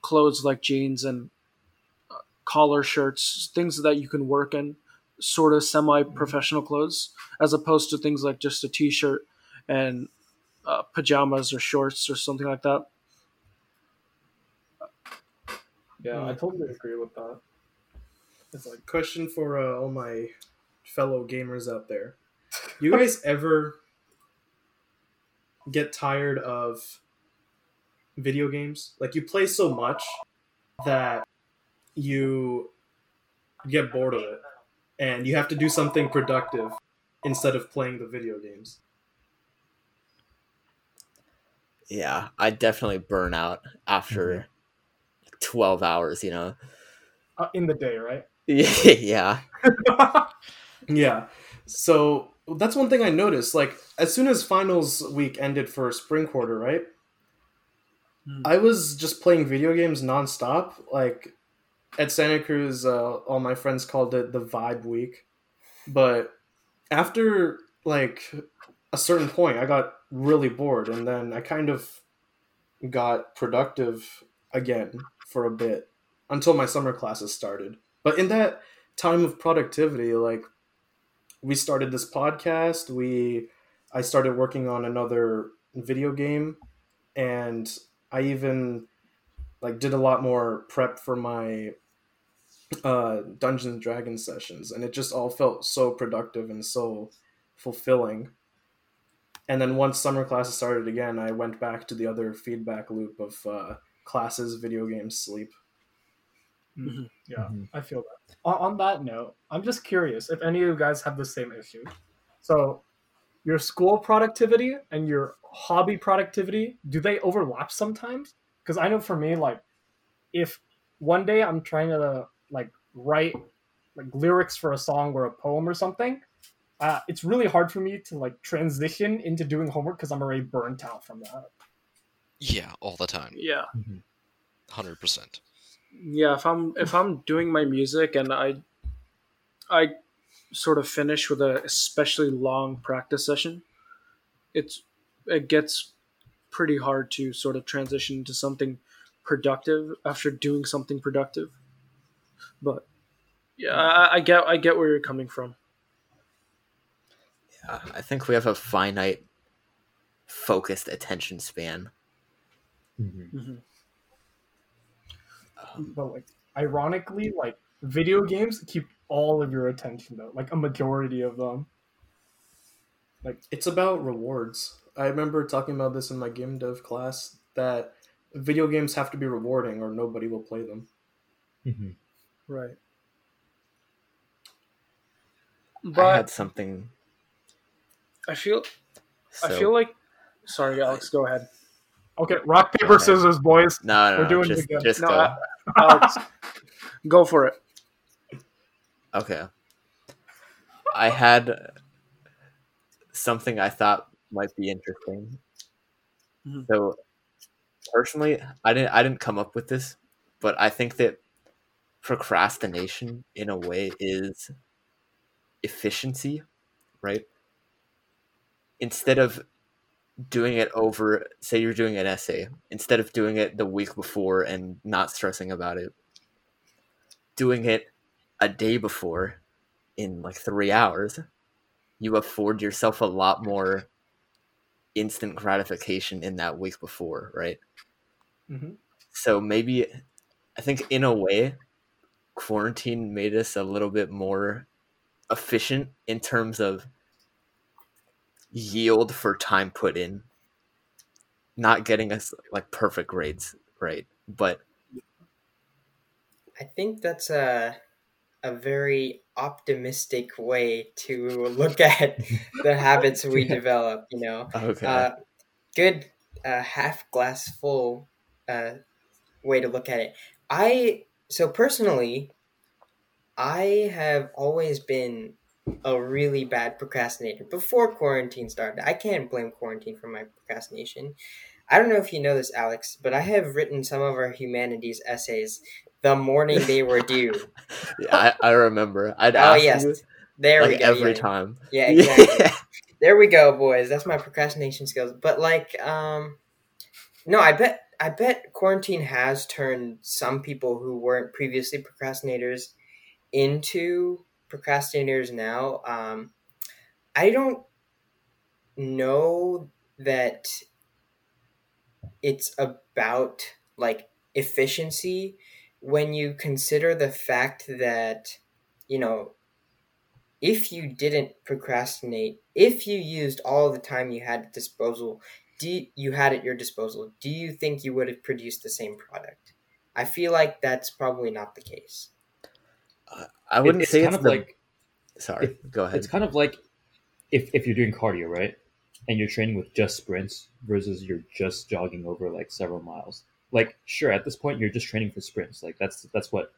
clothes like jeans and collar shirts things that you can work in sort of semi-professional clothes as opposed to things like just a t-shirt and uh, pajamas or shorts or something like that Yeah, I totally agree with that. It's like Question for uh, all my fellow gamers out there: You guys ever get tired of video games? Like you play so much that you get bored of it, and you have to do something productive instead of playing the video games. Yeah, I definitely burn out after twelve hours. You know. uh, in the day, right? yeah. Yeah. So that's one thing I noticed. Like as soon as finals week ended for spring quarter, right? Hmm. I was just playing video games nonstop. Like at Santa Cruz, uh, all my friends called it the vibe week. But after like a certain point, I got really bored, and then I kind of got productive again for a bit until my summer classes started. But in that time of productivity, like we started this podcast, we I started working on another video game and I even like did a lot more prep for my uh Dungeons and Dragons sessions and it just all felt so productive and so fulfilling. And then once summer classes started again, I went back to the other feedback loop of uh, classes, video games, sleep. Yeah, Mhm. I feel that. On, on that note, I'm just curious if any of you guys have the same issue. So, your school productivity and your hobby productivity, do they overlap sometimes? Because I know for me, like, if one day I'm trying to like write like lyrics for a song or a poem or something, uh, it's really hard for me to like transition into doing homework because I'm already burnt out from that. Yeah, all the time. yeah 100%. yeah if i'm if i'm doing my music and i i sort of finish with a especially long practice session, it's it gets pretty hard to sort of transition to something productive after doing something productive. But yeah, I, I get I get where you're coming from. Yeah, I think we have a finite, focused attention span. Mhm. hmm But like, ironically, like video games keep all of your attention though, like a majority of them. Like it's about rewards. I remember talking about this in my game dev class that video games have to be rewarding or nobody will play them. Mhm. Right. But I had something. I feel So, I feel like sorry, Alex, go ahead. Okay, rock paper scissors, boys. no, no, we're no, doing it again. just No, go. Alex, go for it. Okay. I had something I thought might be interesting. Mhm. So personally, I didn't I didn't come up with this, but I think that procrastination in a way is efficiency, right? Instead of doing it over say you're doing an essay, instead of doing it the week before and not stressing about it, doing it a day before in like three hours, you afford yourself a lot more instant gratification in that week before, right? Mhm. So maybe I think in a way, quarantine made us a little bit more efficient in terms of yield for time put in. Not getting us like perfect grades, right? But I think that's a a very optimistic way to look at the habits we develop. You know, okay. uh, good uh, half glass full uh, way to look at it. I so personally, I have always been a really bad procrastinator before quarantine started. I can't blame quarantine for my procrastination. I don't know if you know this, Alex, but I have written some of our humanities essays the morning they were due. yeah, I, I remember. I'd oh yes, you there we go. every yeah. time. Yeah, exactly. there we go, boys. That's my procrastination skills. But like, um, no, I bet I bet quarantine has turned some people who weren't previously procrastinators into procrastinators now. Um, I don't know that it's about like efficiency when you consider the fact that you know if you didn't procrastinate if you used all the time you had at disposal do you, you had at your disposal do you think you would have produced the same product i feel like that's probably not the case I wouldn't it's say kind it's of the. like Sorry, go ahead. it's kind of like if if you're doing cardio, right? And you're training with just sprints versus you're just jogging over like several miles. Like, sure, at this point you're just training for sprints. Like that's that's what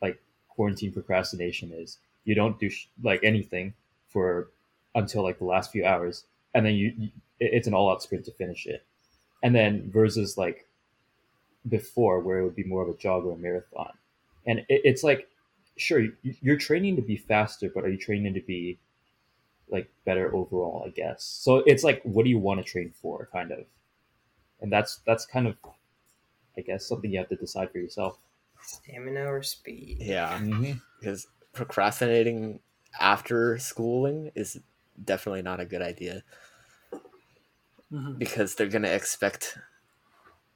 like quarantine procrastination is. You don't do sh- like anything for until like the last few hours, and then you, you it's an all-out sprint to finish it. And then versus like before, where it would be more of a jog or a marathon, and it, it's like sure you- you're training to be faster, but are you training to be like better overall? I guess. So it's like, what do you want to train for, kind of, and that's that's kind of, I guess, something you have to decide for yourself. stamina or speed yeah, Mm-hmm. because procrastinating after schooling is definitely not a good idea Mhm. because they're gonna expect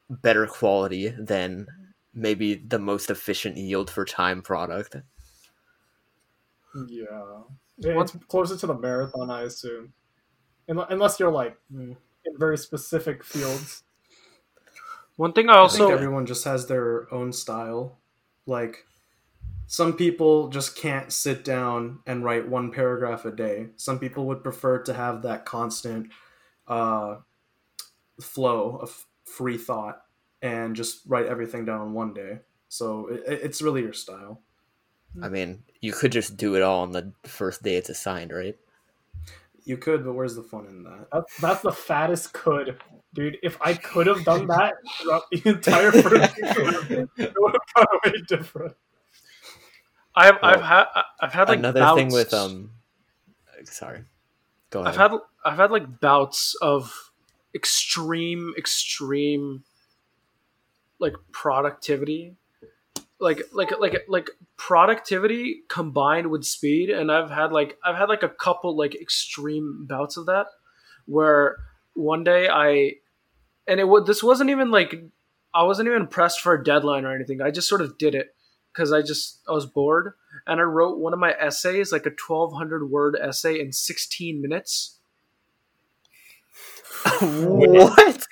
better quality than maybe the most efficient yield for time product. Yeah, it's closer to the marathon, I assume, unless you're like Mm. in very specific fields. One thing I I also think everyone just has their own style. Like some people just can't sit down and write one paragraph a day. Some people would prefer to have that constant uh, flow of free thought and just write everything down in one day. So it, it's really your style. I mean, you could just do it all on the first day it's assigned, right? You could, but where's the fun in that? That's, that's the fattest could, dude. If I could have done that throughout the entire first year, it would have gone way different. I've I've had I've had like Another bouts, thing with um, sorry, go ahead. I've had I've had like bouts of extreme extreme like productivity like like like like productivity combined with speed and I've had like I've had like a couple like extreme bouts of that where one day I and it was this wasn't even like I wasn't even pressed for a deadline or anything. I just sort of did it because I just I was bored and I wrote one of my essays like a 1200 word essay in 16 minutes. what?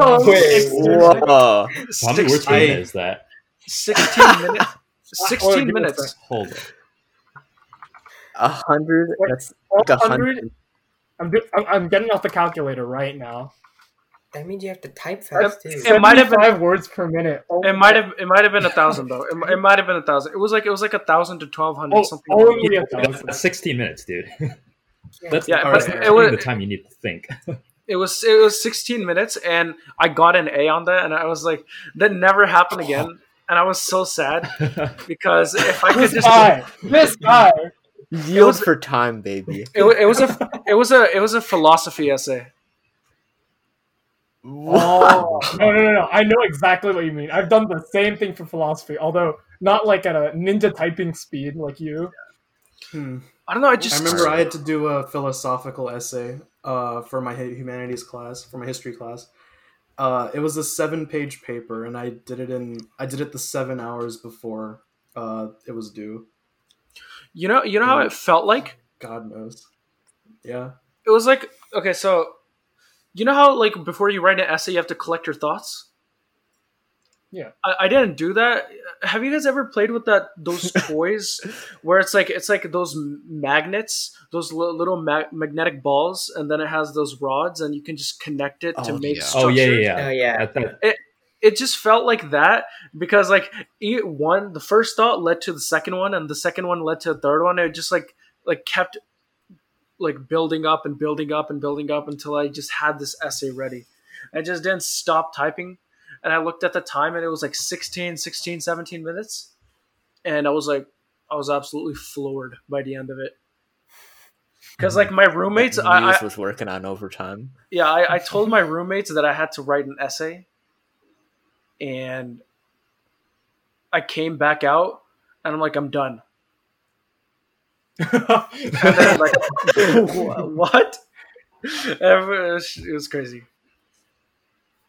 Oh, Wait, Whoa! How many words per minute is that? 16 minutes. Hold on, 16 a minutes. Hold on. A hundred. That's like a 100 hundred. I'm, do- I'm I'm getting off the calculator right now. That means you have to type fast too. It might have been- five words per minute. Oh, It might have it might have been a thousand though. It, it might have been a thousand. It was like it was like a thousand to twelve hundred Oh, something. like only that. a thousand. That's 16 minutes, dude. That's, Yeah, that's but it was- the time you need to think. It was it was sixteen minutes, and I got an A on that, and I was like, that never happened again, and I was so sad because if I could This just guy, this guy. Yield was- for time, baby. it, it was a it was a it was a philosophy essay. Oh no no no no! I know exactly what you mean. I've done the same thing for philosophy, although not like at a ninja typing speed like you. Hmm. I don't know. I I just remember I had to do a philosophical essay uh, for my humanities class, for my history class. Uh, it was a seven-page paper, and I did it in I did it the seven hours before uh, it was due. you know you know how it felt like. God knows. Yeah. It was like okay, so you know how like before you write an essay, you have to collect your thoughts. Yeah. I, I didn't do that. Have you guys ever played with that those toys where it's like it's like those magnets, those li- little ma- magnetic balls, and then it has those rods, and you can just connect it to Oh, make yeah. oh, yeah, structures. yeah, yeah. Oh yeah. That- that- It just felt like that because like e- one, the first thought led to the second one, and the second one led to the third one. It just like like kept like building up and building up and building up until I just had this essay ready. I just didn't stop typing and I looked at the time and it was like 16, 16, 17 minutes. And I was like, I was absolutely floored by the end of it. Because like my roommates, I, I was working on overtime. yeah, I, I told my roommates that I had to write an essay, and I came back out and I'm like, I'm done. And they're like, what? It was, crazy.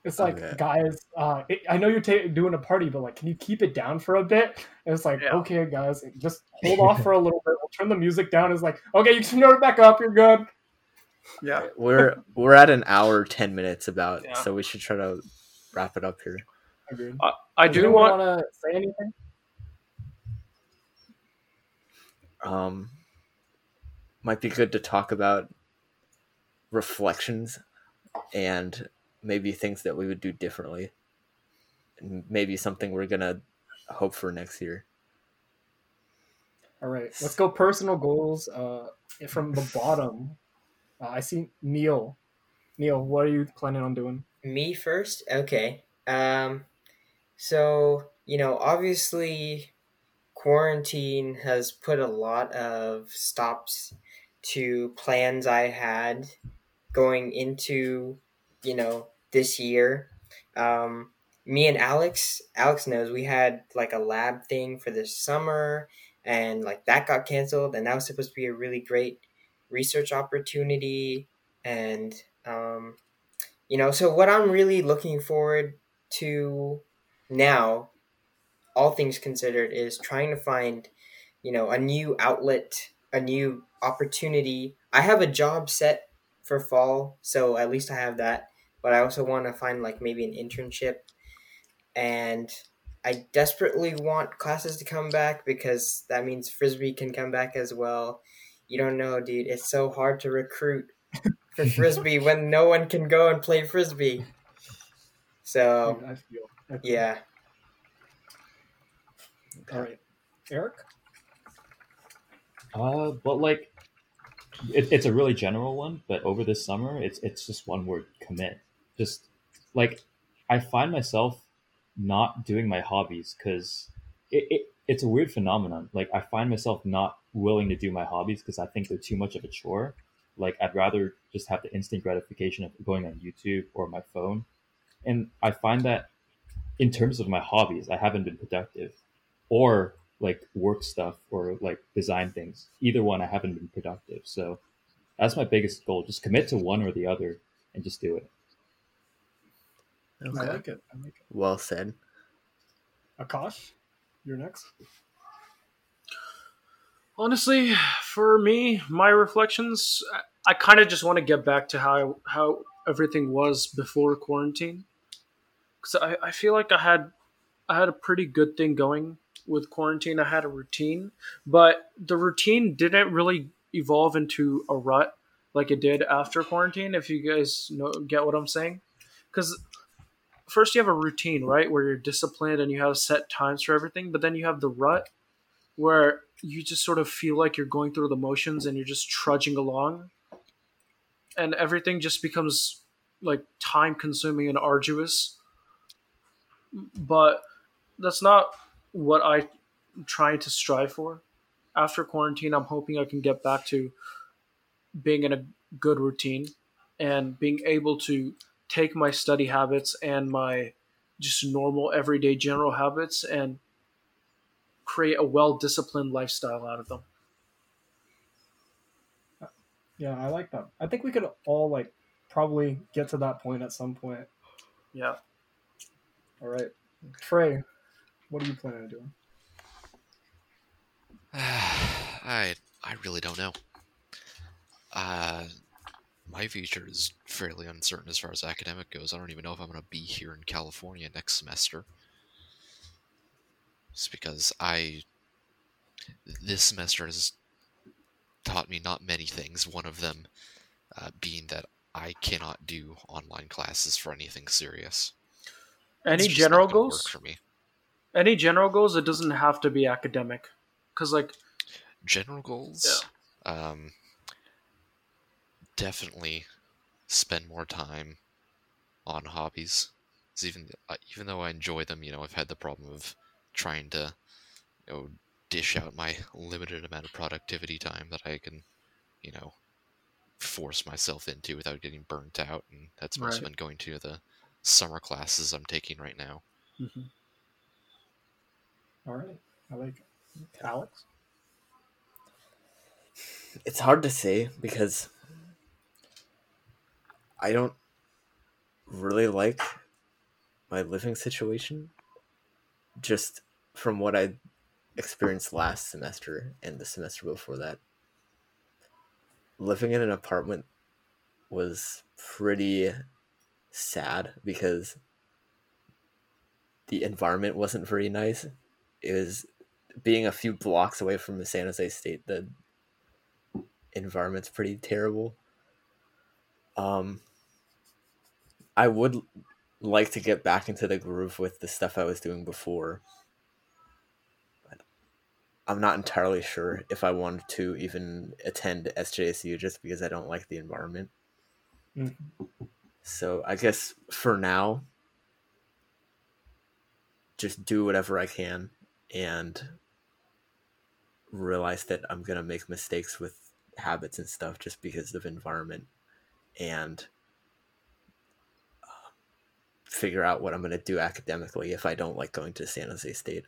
It's like, Okay. guys, uh, it, I know you're ta- doing a party, but like, can you keep it down for a bit? And it's like, Yeah. okay, guys, just hold off for a little bit. We'll turn the music down. It's like, okay, you can turn it back up. You're good. Yeah. We're we're at an hour ten minutes about, Yeah. so we should try to wrap it up here. Agreed. I Does do anyone want. to say anything. Um, might be good to talk about reflections and maybe things that we would do differently, and maybe something we're gonna hope for next year. All right, let's go personal goals. Uh, from the bottom, uh, I see Neel. Neel, what are you planning on doing? Me first? Okay. Um so, you know, obviously quarantine has put a lot of stops to plans I had going into, you know, this year. Um me and Alex, Alex knows we had like a lab thing for this summer and like that got canceled and that was supposed to be a really great research opportunity and um you know so what i'm really looking forward to now all things considered is trying to find you know a new outlet a new opportunity i have a job set for fall so at least i have that but i also want to find like maybe an internship and i desperately want classes to come back because that means frisbee can come back as well you don't know dude it's so hard to recruit for frisbee when no one can go and play frisbee. So I feel. I feel. yeah, All right, Eric. Uh, but like, it, it's a really general one. But over this summer, it's it's just one word: commit. Just like I find myself not doing my hobbies because it, it it's a weird phenomenon. Like I find myself not willing to do my hobbies because I think they're too much of a chore. Like I'd rather just have the instant gratification of going on YouTube or my phone. And I find that in terms of my hobbies, I haven't been productive. Or like work stuff or like design things. Either one I haven't been productive. So that's my biggest goal. Just commit to one or the other and just do it. I like it. I like it. Well said. Akash, you're next. Honestly, for me, my reflections, I, I kind of just want to get back to how how everything was before quarantine, because I, I feel like I had I had a pretty good thing going with quarantine. I had a routine, but the routine didn't really evolve into a rut like it did after quarantine. If you guys know get what I'm saying, because first you have a routine, right, where you're disciplined and you have set times for everything, but then you have the rut where you just sort of feel like you're going through the motions and you're just trudging along and everything just becomes like time consuming and arduous but that's not what i'm trying to strive for after quarantine i'm hoping i can get back to being in a good routine and being able to take my study habits and my just normal everyday general habits and create a well disciplined lifestyle out of them. Yeah, I like that. I think we could all like probably get to that point at some point. Yeah. All right, Trey, what are you planning on doing? I I really don't know. Uh, my future is fairly uncertain as far as academic goes. I don't even know if I'm going to be here in California next semester. Just because I this semester has taught me not many things. One of them uh, being that I cannot do online classes for anything serious. Any general not work goals? for me? Any general goals? It doesn't have to be academic. Because, like, general goals um definitely spend more time on hobbies 'Cause even uh, even though i enjoy them you know i've had the problem of trying to you know dish out my limited amount of productivity time that i can you know force myself into without getting burnt out and that's mostly Right. been going to the summer classes i'm taking right now mhm. All right, I like it. Alex. It's hard to say because I don't really like my living situation. Just from what I experienced last semester and the semester before that, living in an apartment was pretty sad because the environment wasn't very nice. Was being a few blocks away from the San Jose State, the environment's pretty terrible. Um, I would like to get back into the groove with the stuff I was doing before. But I'm not entirely sure if I wanted to even attend SJSU just because I don't like the environment. Mhm. So I guess for now, just do whatever I can and realize that I'm gonna make mistakes with habits and stuff just because of environment and uh, figure out what I'm gonna do academically if I don't like going to San Jose State.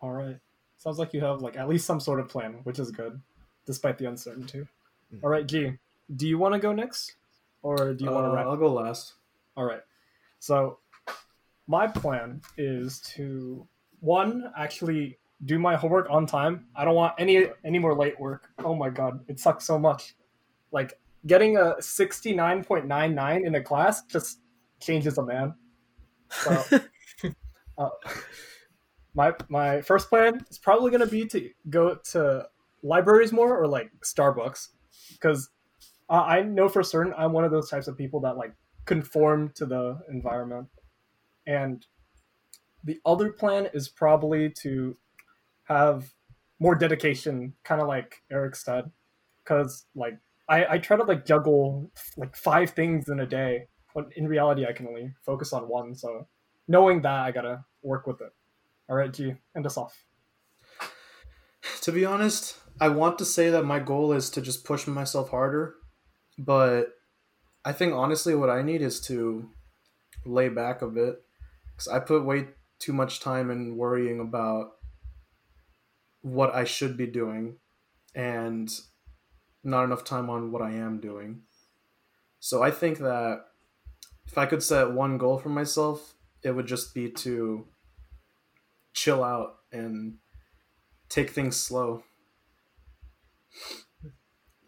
All right. Sounds like you have like at least some sort of plan, which is good, despite the uncertainty. Mm. All right, G. Do you want to go next, or do you want to Uh, wrap? I'll go last. All right. So, my plan is to one actually do my homework on time. I don't want any any more late work. Oh my god, it sucks so much. Like getting a sixty nine point nine nine in a class just changes a man. So, uh, my my first plan is probably gonna be to go to libraries more or like Starbucks because I I know for certain I'm one of those types of people that like conform to the environment. And the other plan is probably to have more dedication, kind of like Eric said, because like I, I try to like juggle like five things in a day, but in reality I can only focus on one. So knowing that, I gotta work with it. All right, G, end us off. To be honest, I want to say that my goal is to just push myself harder, but I think honestly, what I need is to lay back a bit because I put way too much time in worrying about what I should be doing and not enough time on what I am doing. So I think that if I could set one goal for myself, it would just be to chill out and take things slow.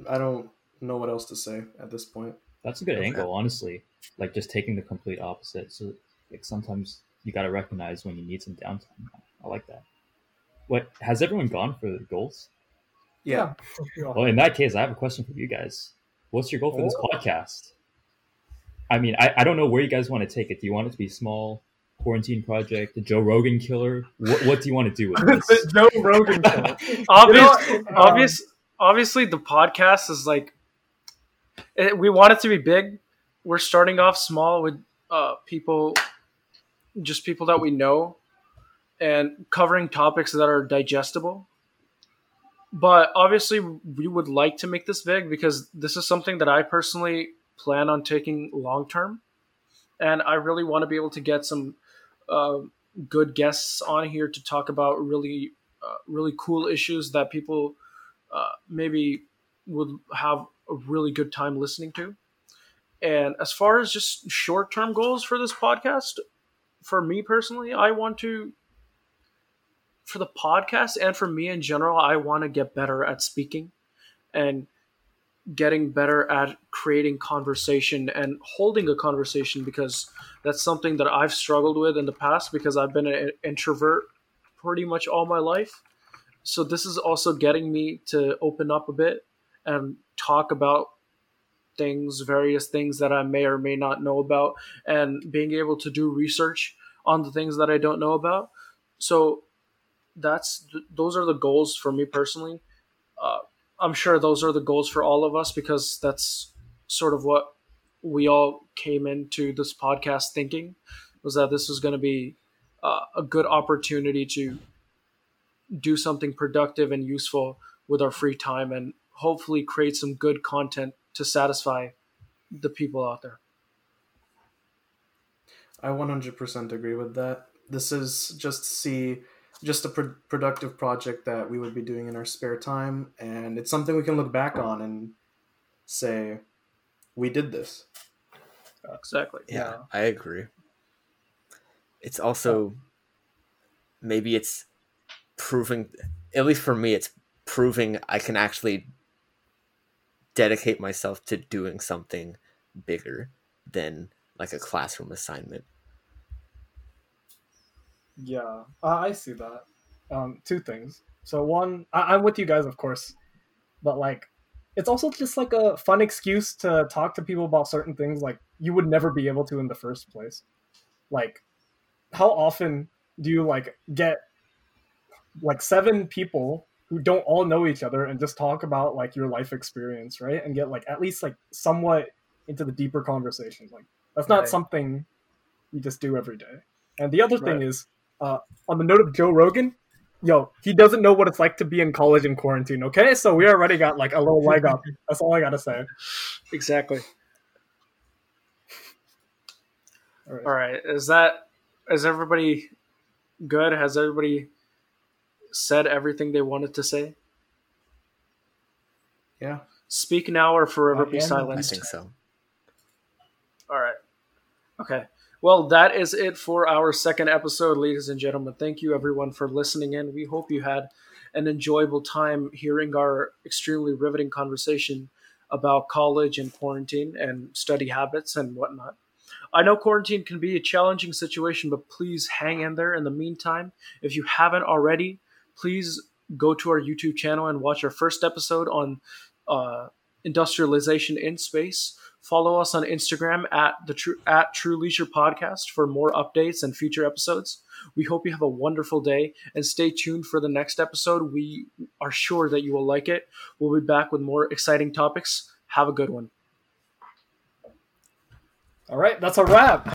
I don't know what else to say at this point. That's a good angle, honestly. Like just taking the complete opposite. So like sometimes you got to recognize when you need some downtime. I like that. What has everyone gone for the goals? Yeah. Yeah. Well, in that case, I have a question for you guys. What's your goal for this Oh. podcast? I mean, I, I don't know where you guys want to take it. Do you want it to be small, quarantine project, the Joe Rogan killer? What, what do you want to do with the? Joe Rogan show. Obvious, You know, um, obvious, obviously, the podcast is like it, we want it to be big. We're starting off small with uh, people, just people that we know, and covering topics that are digestible. But obviously, we would like to make this big because this is something that I personally plan on taking long term, and I really want to be able to get some uh, good guests on here to talk about really uh, really cool issues that people uh, maybe would have a really good time listening to. And as far as just short term goals for this podcast, for me personally, I want to, for the podcast and for me in general, I want to get better at speaking and getting better at creating conversation and holding a conversation because that's something that I've struggled with in the past because I've been an introvert pretty much all my life. So this is also getting me to open up a bit and talk about things, various things that I may or may not know about, and being able to do research on the things that I don't know about. So that's those are the goals for me personally. Uh, I'm sure those are the goals for all of us because that's sort of what we all came into this podcast thinking was that this was going to be uh, a good opportunity to do something productive and useful with our free time and hopefully create some good content to satisfy the people out there. I 100% agree with that. This is just see just a pro- productive project that we would be doing in our spare time and it's something we can look back on and say we did this. Exactly. Yeah, Yeah. I agree. It's also maybe it's proving at least for me it's proving I can actually dedicate myself to doing something bigger than like a classroom assignment. Yeah, I see that. Um, two things. So one, I- I'm with you guys, of course, but like, it's also just like a fun excuse to talk to people about certain things like you would never be able to in the first place. Like, how often do you like get like seven people who don't all know each other and just talk about like your life experience, right? And get like at least like somewhat into the deeper conversations. Like that's not Right. something you just do every day. And the other thing Right. is, uh, on the note of Joe Rogan, yo, he doesn't know what it's like to be in college in quarantine. Okay, so we already got like a little leg up. That's all I gotta say. Exactly. All right. All right. Is that is everybody good? Has everybody said everything they wanted to say? Yeah. Speak now or forever be am. I think so. All right. Okay. Well, that is it for our second episode, ladies and gentlemen. Thank you, everyone, for listening in. We hope you had an enjoyable time hearing our extremely riveting conversation about college and quarantine and study habits and whatnot. I know quarantine can be a challenging situation, but please hang in there. In the meantime, if you haven't already, please go to our YouTube channel and watch our first episode on uh, industrialization in space. Follow us on Instagram at the at True Leisure Podcast for more updates and future episodes. We hope you have a wonderful day and stay tuned for the next episode. We are sure that you will like it. We'll be back with more exciting topics. Have a good one. All right, that's a wrap.